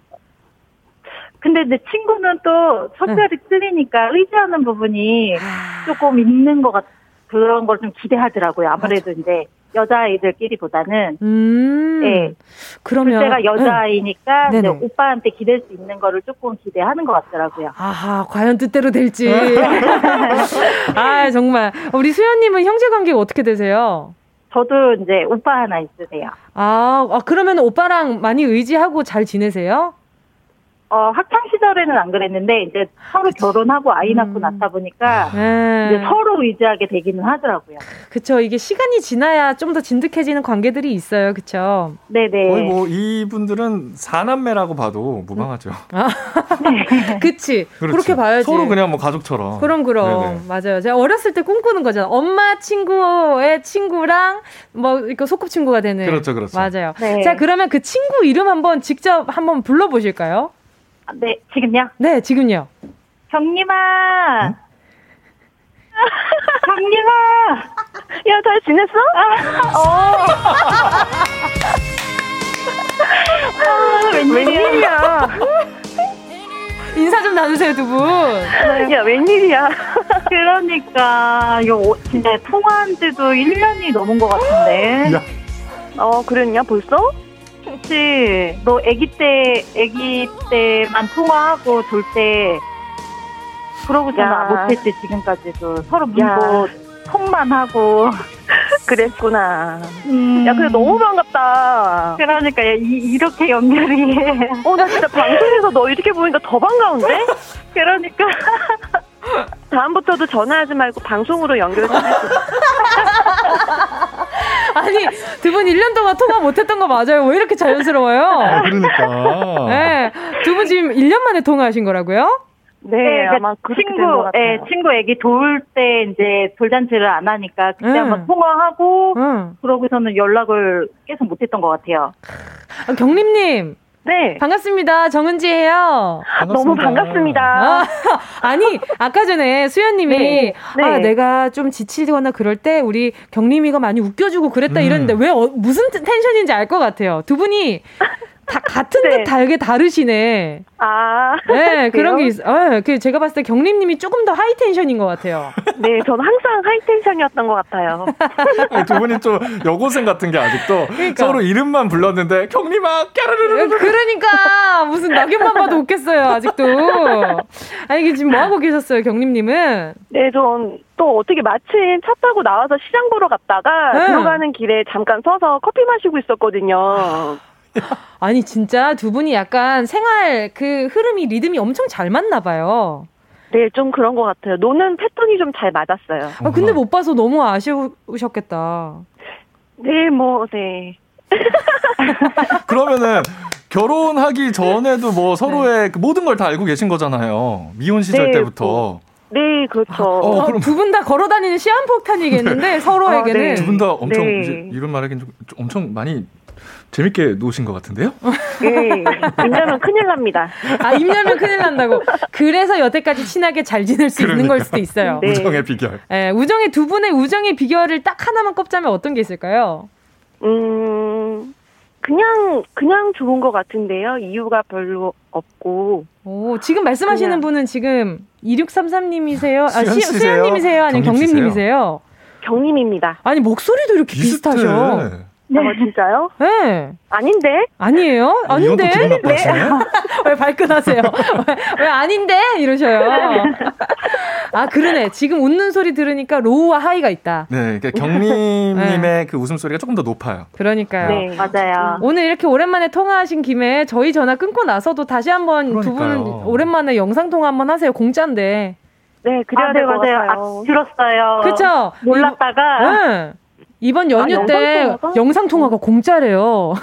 근데 내 친구는 또 성별이 응. 틀리니까 의지하는 부분이 아. 조금 있는 것 같. 그런 걸 좀 기대하더라고요. 아무래도 맞아. 이제 여자아이들끼리보다는 음. 네. 그러면 제가 여자아이니까 네. 오빠한테 기댈 수 있는 거를 조금 기대하는 것 같더라고요. 아하, 과연 뜻대로 될지. 아, 정말. 우리 수연님은 형제 관계가 어떻게 되세요? 저도 이제 오빠 하나 있으세요. 아, 아 그러면 오빠랑 많이 의지하고 잘 지내세요? 어, 학창 시절에는 안 그랬는데 이제 서로 그치. 결혼하고 아이 낳고 음. 낳다 보니까 네. 이제 서로 의지하게 되기는 하더라고요. 그렇죠. 이게 시간이 지나야 좀 더 진득해지는 관계들이 있어요. 그렇죠. 네 네. 거의 뭐 이분들은 사남매라고 봐도 무방하죠. 아. 네. 그치. 그렇지. 그렇게 봐야지. 서로 그냥 뭐 가족처럼. 그럼 그럼 네네. 맞아요. 제가 어렸을 때 꿈꾸는 거잖아. 엄마 친구의 친구랑 뭐 이거 소꿉 친구가 되는. 그렇죠, 그렇죠. 맞아요. 네. 자 그러면 그 친구 이름 한번 직접 한번 불러 보실까요? 네, 지금요? 네, 지금요. 경님아. 응? 경님아. 야, 잘 지냈어? 어. 아, 웬일이야. 인사 좀 나누세요, 두 분. 야, 웬일이야. 그러니까, 이거 진짜 통화한 지도 1년이 넘은 것 같은데. 야. 어, 그랬냐, 벌써? 그치. 너 아기 때, 아기 때만 통화하고 돌 때, 그러고 전화 못했지, 지금까지도. 서로 문고 통만 하고. 그랬구나. 음. 야, 근데 너무 반갑다. 그러니까, 야, 이, 렇게 연결이 해. 어, 나 진짜 방송에서 너 이렇게 보니까 더 반가운데? 그러니까. 다음부터도 전화하지 말고 방송으로 연결해주세요. 아니, 두 분 1년 동안 통화 못했던 거 맞아요? 왜 이렇게 자연스러워요? 아, 그러니까. 네. 두 분 지금 1년 만에 통화하신 거라고요? 네, 네 아마 친구, 예, 네, 친구 애기 돌 때 이제 돌잔치를 안 하니까 그때 응. 한번 통화하고 응. 그러고서는 연락을 계속 못했던 것 같아요. 아, 경림님. 네. 반갑습니다. 정은지예요. 반갑습니다. 너무 반갑습니다. 아, 니 아까 전에 수연님이 네. 네. 아 내가 좀 지치거나 그럴 때 우리 경림이가 많이 웃겨주고 그랬다 음. 이랬는데 왜 어, 무슨 텐션인지 알 것 같아요. 두 분이 다 같은 네. 듯 다르게 다르시네. 아. 네, 그런 게 있어. 어, 그 제가 봤을 때 경림님이 조금 더 high tension인 것 같아요. 네, 저는 항상 high tension이었던 것 같아요. 두 분이 좀 여고생 같은 게 아직도 그러니까. 서로 이름만 불렀는데 경림아 까르르르. 그러니까 무슨 낙엽만 봐도 웃겠어요 아직도. 아니 이게 지금 뭐 하고 계셨어요 경림님은? 네, 전 또 어떻게 마침 차 타고 나와서 시장 보러 갔다가 네. 들어가는 길에 잠깐 서서 커피 마시고 있었거든요. 아니 진짜 두 분이 약간 생활 그 흐름이 리듬이 엄청 잘 맞나 봐요. 네, 좀 그런 것 같아요. 노는 패턴이 좀 잘 맞았어요. 아, 근데 못 봐서 너무 아쉬우셨겠다. 네, 뭐, 네. 그러면은 결혼하기 전에도 뭐 서로의 네. 그 모든 걸 다 알고 계신 거잖아요. 미혼 시절 네, 때부터. 뭐, 네, 그렇죠. 어, 그럼 두분 다 걸어 다니는 시한폭탄이겠는데 네. 서로에게는. 아, 네. 두분 다 엄청 네. 이런 말하기는 좀, 좀 엄청 많이 재밌게 노신 것 같은데요? 예, 입냐면 큰일 납니다. 아, 입냐면 큰일 난다고. 그래서 여태까지 친하게 잘 지낼 수 그러니까. 있는 걸 수도 있어요. 네. 우정의 비결. 네, 우정의 두 분의 우정의 비결을 딱 하나만 꼽자면 어떤 게 있을까요? 음, 그냥, 그냥 좋은 것 같은데요. 이유가 별로 없고. 오, 지금 말씀하시는 그냥. 분은 지금 2633님이세요? 아, 시, 수연님이세요? 아니면 경림님이세요? 경림입니다. 아니, 목소리도 이렇게 비슷해. 비슷하셔. 네. 아, 진짜요? 네. 아닌데? 아니에요? 아닌데? 네. 왜 발끈하세요? 왜, 왜 아닌데? 이러셔요. 아, 그러네. 지금 웃는 소리 들으니까 로우와 하이가 있다. 네, 그러니까 경림님의 네. 그 웃음소리가 조금 더 높아요. 그러니까요. 네, 맞아요. 오늘 이렇게 오랜만에 통화하신 김에 저희 전화 끊고 나서도 다시 한번 두 분 오랜만에 영상통화 한번 하세요. 공짜인데. 네, 그래야 아, 네, 맞아요. 아, 들었어요. 그쵸? 몰랐다가. 네. 이번 연휴 아, 때 영상 통화가 공짜래요.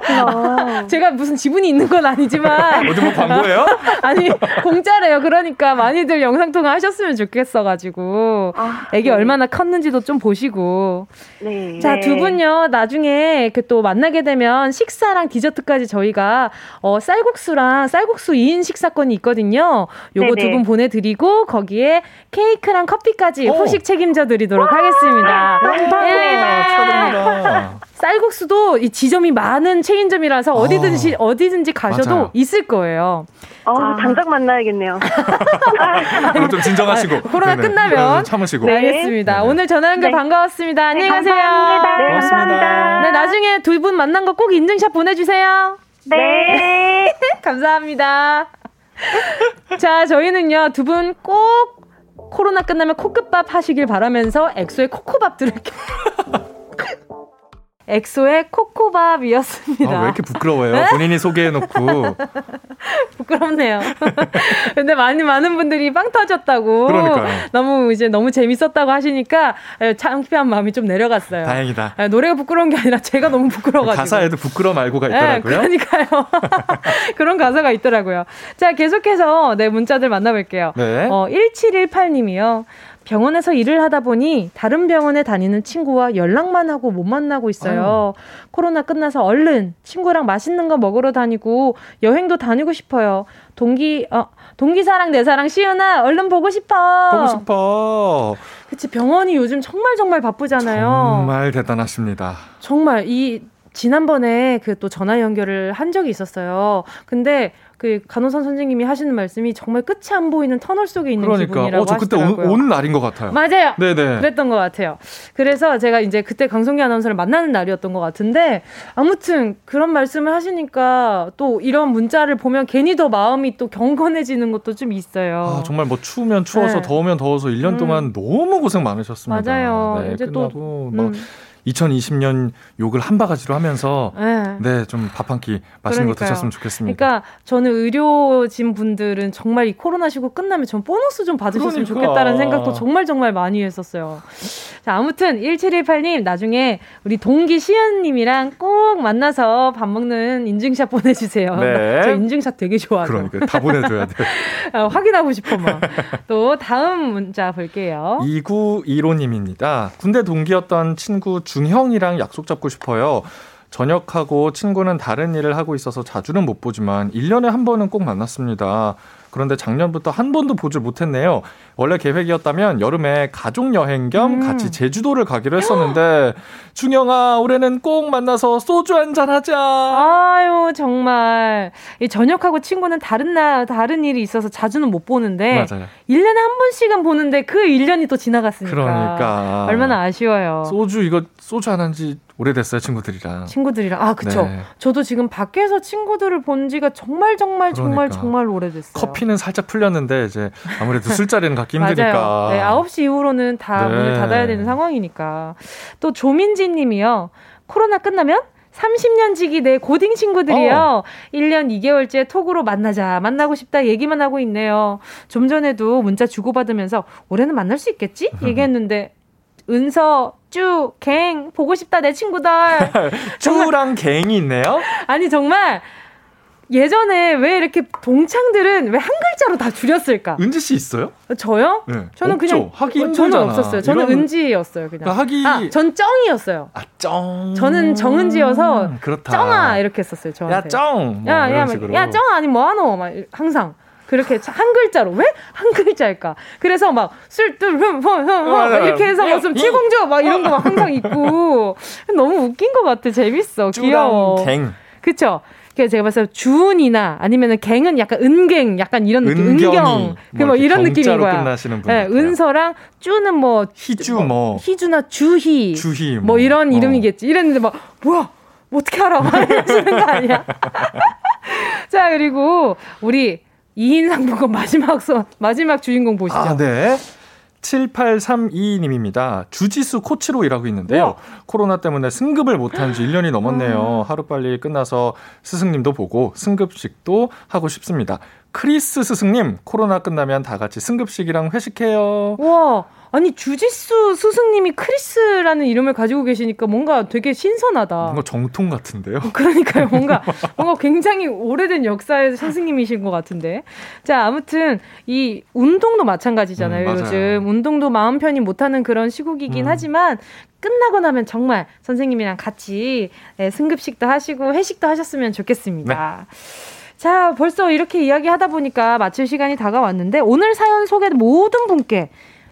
제가 무슨 지분이 있는 건 아니지만 어디 뭐 광고예요? 아니 공짜래요. 그러니까 많이들 영상 통화 하셨으면 좋겠어가지고 아, 애기 네. 얼마나 컸는지도 좀 보시고. 네. 자두 네. 분요 나중에 그 또 만나게 되면 식사랑 디저트까지 저희가 어, 쌀국수랑 쌀국수 2인 식사권이 있거든요. 요거 두 분 보내드리고 거기에 케이크랑 커피까지 오. 후식 책임져 드리도록 하겠습니다. 감사합니다. 축하드립니다. 쌀국수도 이 지점이 많은 체인점이라서 어디든지 어. 어디든지 가셔도 맞아요. 있을 거예요. 어, 아. 당장 만나야겠네요. 그럼 좀 진정하시고. 아, 코로나 네네. 끝나면 참으시고. 네, 알겠습니다. 네네. 오늘 전화 연결 네. 반가웠습니다. 네, 안녕히 가세요. 감사합니다. 네, 고맙습니다. 네, 나중에 두 분 만난 거 꼭 인증샷 보내주세요. 네. 감사합니다. 자, 저희는요, 두 분 꼭 코로나 끝나면 코끝밥 하시길 바라면서 엑소의 코코밥 들을게요. 엑소의 코코밥이었습니다. 아, 왜 이렇게 부끄러워요? 네? 본인이 소개해놓고. 부끄럽네요. 근데 많이 많은 분들이 빵 터졌다고. 그러니까요. 너무 이제 너무 재밌었다고 하시니까 창피한 마음이 좀 내려갔어요. 다행이다. 아, 노래가 부끄러운 게 아니라 제가 너무 부끄러워가지고. 가사에도 부끄러 말고가 네, 있더라고요. 네, 그러니까요. 그런 가사가 있더라고요. 자, 계속해서 네, 문자들 만나볼게요. 네. 어, 1718님이요. 병원에서 일을 하다 보니 다른 병원에 다니는 친구와 연락만 하고 못 만나고 있어요. 아유. 코로나 끝나서 얼른 친구랑 맛있는 거 먹으러 다니고 여행도 다니고 싶어요. 동기 어 동기 사랑 내 사랑 시은아 얼른 보고 싶어. 보고 싶어. 그치 병원이 요즘 정말 정말 바쁘잖아요. 정말 대단하십니다. 정말 이 지난번에 그 또 전화 연결을 한 적이 있었어요. 근데 그 간호사 선생님이 하시는 말씀이 정말 끝이 안 보이는 터널 속에 있는 그러니까. 기분이라고 어, 저 그때 하시더라고요. 온, 날인 것 같아요. 맞아요. 네네. 그랬던 것 같아요. 그래서 제가 이제 그때 강성기 아나운서를 만나는 날이었던 것 같은데 아무튼 그런 말씀을 하시니까 또 이런 문자를 보면 괜히 더 마음이 또 경건해지는 것도 좀 있어요. 아, 정말 뭐 추우면 추워서 네. 더우면 더워서 1년 음. 동안 너무 고생 많으셨습니다. 맞아요. 네, 이제 끝나고 또뭐 음. 2020년 욕을 한 바가지로 하면서 네, 네좀 밥 한 끼 맛있는 그러니까요. 거 드셨으면 좋겠습니다. 그러니까 저는 의료진 분들은 정말 이 코로나 시고 끝나면 전 보너스 좀 받으셨으면 그러니까. 좋겠다는 생각도 정말 정말 많이 했었어요. 자, 아무튼 1718님 나중에 우리 동기 시연님이랑 꼭 만나서 밥 먹는 인증샷 보내주세요. 네. 저 인증샷 되게 좋아해요. 그러니까 다 보내줘야 돼. 어, 확인하고 싶어 막. 또 다음 문자 볼게요. 2915님입니다. 군대 동기였던 친구 중형이랑 약속 잡고 싶어요. 전역하고 친구는 다른 일을 하고 있어서 자주는 못 보지만 1년에 한 번은 꼭 만났습니다. 그런데 작년부터 한 번도 보질 못했네요. 원래 계획이었다면 여름에 가족 여행 겸 음. 같이 제주도를 가기로 했었는데 중영아 올해는 꼭 만나서 소주 한잔 하자. 아유 정말 이 전역하고 친구는 다른 나 다른 일이 있어서 자주는 못 보는데 맞아요. 1년에 한 번씩은 보는데 그 1년이 또 지나갔으니까 그러니까 얼마나 아쉬워요. 소주 이거 소주 안 한 지 오래됐어요 친구들이랑. 친구들이랑 아 그쵸. 네. 저도 지금 밖에서 친구들을 본 지가 정말 정말 그러니까. 정말 정말 오래됐어요. 커피는 살짝 풀렸는데 이제 아무래도 술자리는 갖기 힘드니까. 네, 9시 이후로는 다 네. 문을 닫아야 되는 상황이니까. 또 조민지님이요. 코로나 끝나면 30년 지기 내 고딩 친구들이요. 어. 1년 2개월째 톡으로 만나자, 만나고 싶다 얘기만 하고 있네요. 좀 전에도 문자 주고받으면서 올해는 만날 수 있겠지? 얘기했는데 은서, 쭈, 갱, 보고 싶다, 내 친구들. 쭈랑 갱이 있네요? 아니, 정말. 예전에 왜 이렇게 동창들은 왜 한 글자로 다 줄였을까? 은지 씨 있어요? 저요? 네. 저는 없죠. 그냥 하기 어, 저는 없었어요. 저는 이런... 은지였어요. 그냥. 그러니까 하기 아, 전 쩡이었어요. 아 쩡. 저는 정은지여서 음, 그렇다. 쩡아 이렇게 했었어요. 저한테. 야 쩡. 뭐 야, 야, 야, 쩡 아니 뭐하노? 막 항상. 그렇게 한 글자로 왜 한 글자일까? 그래서 막 술뚜흠흠흠 이렇게 해서 무슨 칠공주 막 이런 거 막 항상 있고 너무 웃긴 것 같아 재밌어 귀여워. 갱. 그쵸? 그래서 제가 봤을 때 주은이나 아니면은 갱은 약간 은갱 약간 이런 느낌 은경 그뭐 뭐 이런 느낌인 거야. 네, 은서랑 쭈는 뭐 희주 뭐, 뭐 희주나 주희 주희 뭐, 뭐 이런 어. 이름이겠지. 이랬는데 막 뭐야 뭐 어떻게 알아? 막 이러시는 거 아니야? 자 그리고 우리 2인 상품권 마지막 선, 마지막 주인공 보시죠. 아, 네. 7832님입니다. 주지수 코치로 일하고 있는데요. 우와. 코로나 때문에 승급을 못한 지 1년이 넘었네요. 음. 하루빨리 끝나서 스승님도 보고 승급식도 하고 싶습니다. 크리스 스승님, 코로나 끝나면 다 같이 승급식이랑 회식해요. 와, 아니 주지수 스승님이 크리스라는 이름을 가지고 계시니까 뭔가 되게 신선하다. 뭔가 정통 같은데요? 그러니까요. 뭔가 뭔가 굉장히 오래된 역사의 스승님이신 것 같은데. 자, 아무튼 이 운동도 마찬가지잖아요. 음, 요즘 운동도 마음 편히 못하는 그런 시국이긴 음. 하지만 끝나고 나면 정말 선생님이랑 같이 네, 승급식도 하시고 회식도 하셨으면 좋겠습니다. 네. 자, 벌써 이렇게 이야기하다 보니까 마칠 시간이 다가왔는데 오늘 사연 소개 모든 분께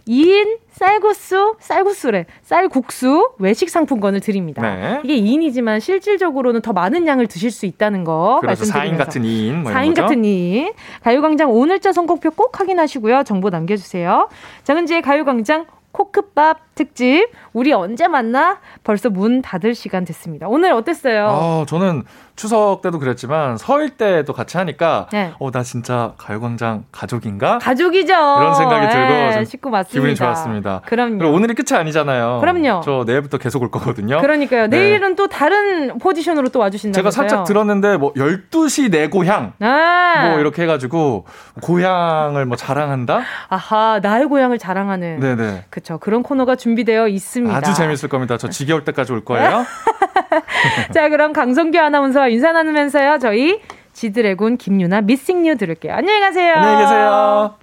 2인 쌀국수, 쌀국수래, 쌀국수 외식 상품권을 드립니다. 네. 이게 2인이지만 실질적으로는 더 많은 양을 드실 수 있다는 거 말씀드리면서 4인 같은 2인 뭐 4인 같은 2인. 가요광장 오늘자 선곡표 꼭 확인하시고요. 정보 남겨주세요. 정은지의 가요광장 코크밥 특집. 우리 언제 만나? 벌써 문 닫을 시간 됐습니다. 오늘 어땠어요? 아, 저는 추석 때도 그랬지만 설 때도 같이 하니까 네. 어, 나 진짜 가요광장 가족인가? 가족이죠. 이런 생각이 들고 네, 식구 맞습니다. 기분이 좋았습니다. 그럼요. 오늘이 끝이 아니잖아요. 그럼요. 저 내일부터 계속 올 거거든요. 그러니까요. 네. 내일은 또 다른 포지션으로 또 와주신다고요. 제가 살짝 들었는데 뭐 12시 내 고향 아~ 뭐 이렇게 해가지고 고향을 뭐 자랑한다? 아하 나의 고향을 자랑하는. 네네. 그쵸. 그런 코너가 준비되어 있습니다. 아주 재밌을 겁니다. 저 지겨울 때까지 올 거예요. 자, 그럼 강성규 아나운서와 인사 나누면서요. 저희 지드래곤 김윤아 Missing You 들을게요. 안녕히 가세요. 안녕히 계세요.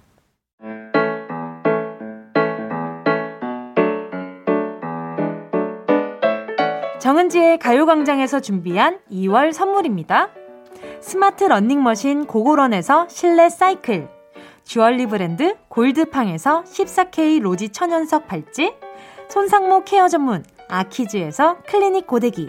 정은지의 가요광장에서 준비한 2월 선물입니다. 스마트 러닝머신 고고런에서 실내 사이클, 주얼리 브랜드 골드팡에서 14K 로지 천연석 팔찌, 손상모 케어 전문 아키즈에서 클리닉 고데기,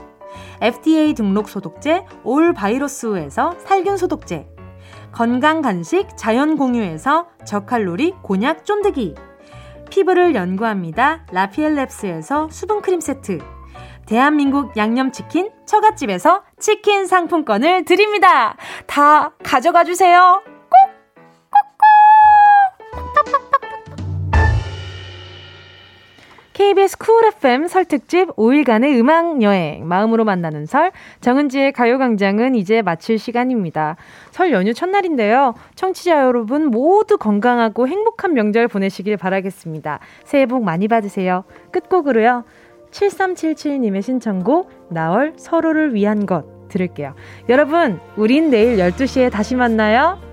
FDA 등록 소독제 올 바이러스에서 살균 소독제, 건강 간식 자연 공유에서 저칼로리 곤약 쫀득이 피부를 연구합니다. 라피엘랩스에서 수분 크림 세트 대한민국 양념치킨 처갓집에서 치킨 상품권을 드립니다. 다 가져가 주세요. KBS 쿨 FM 설 특집 5일간의 음악 여행 마음으로 만나는 설 정은지의 가요광장은 이제 마칠 시간입니다. 설 연휴 첫날인데요. 청취자 여러분 모두 건강하고 행복한 명절 보내시길 바라겠습니다. 새해 복 많이 받으세요. 끝곡으로요. 7377님의 신청곡 나얼 서로를 위한 것 들을게요. 여러분 우린 내일 12시에 다시 만나요.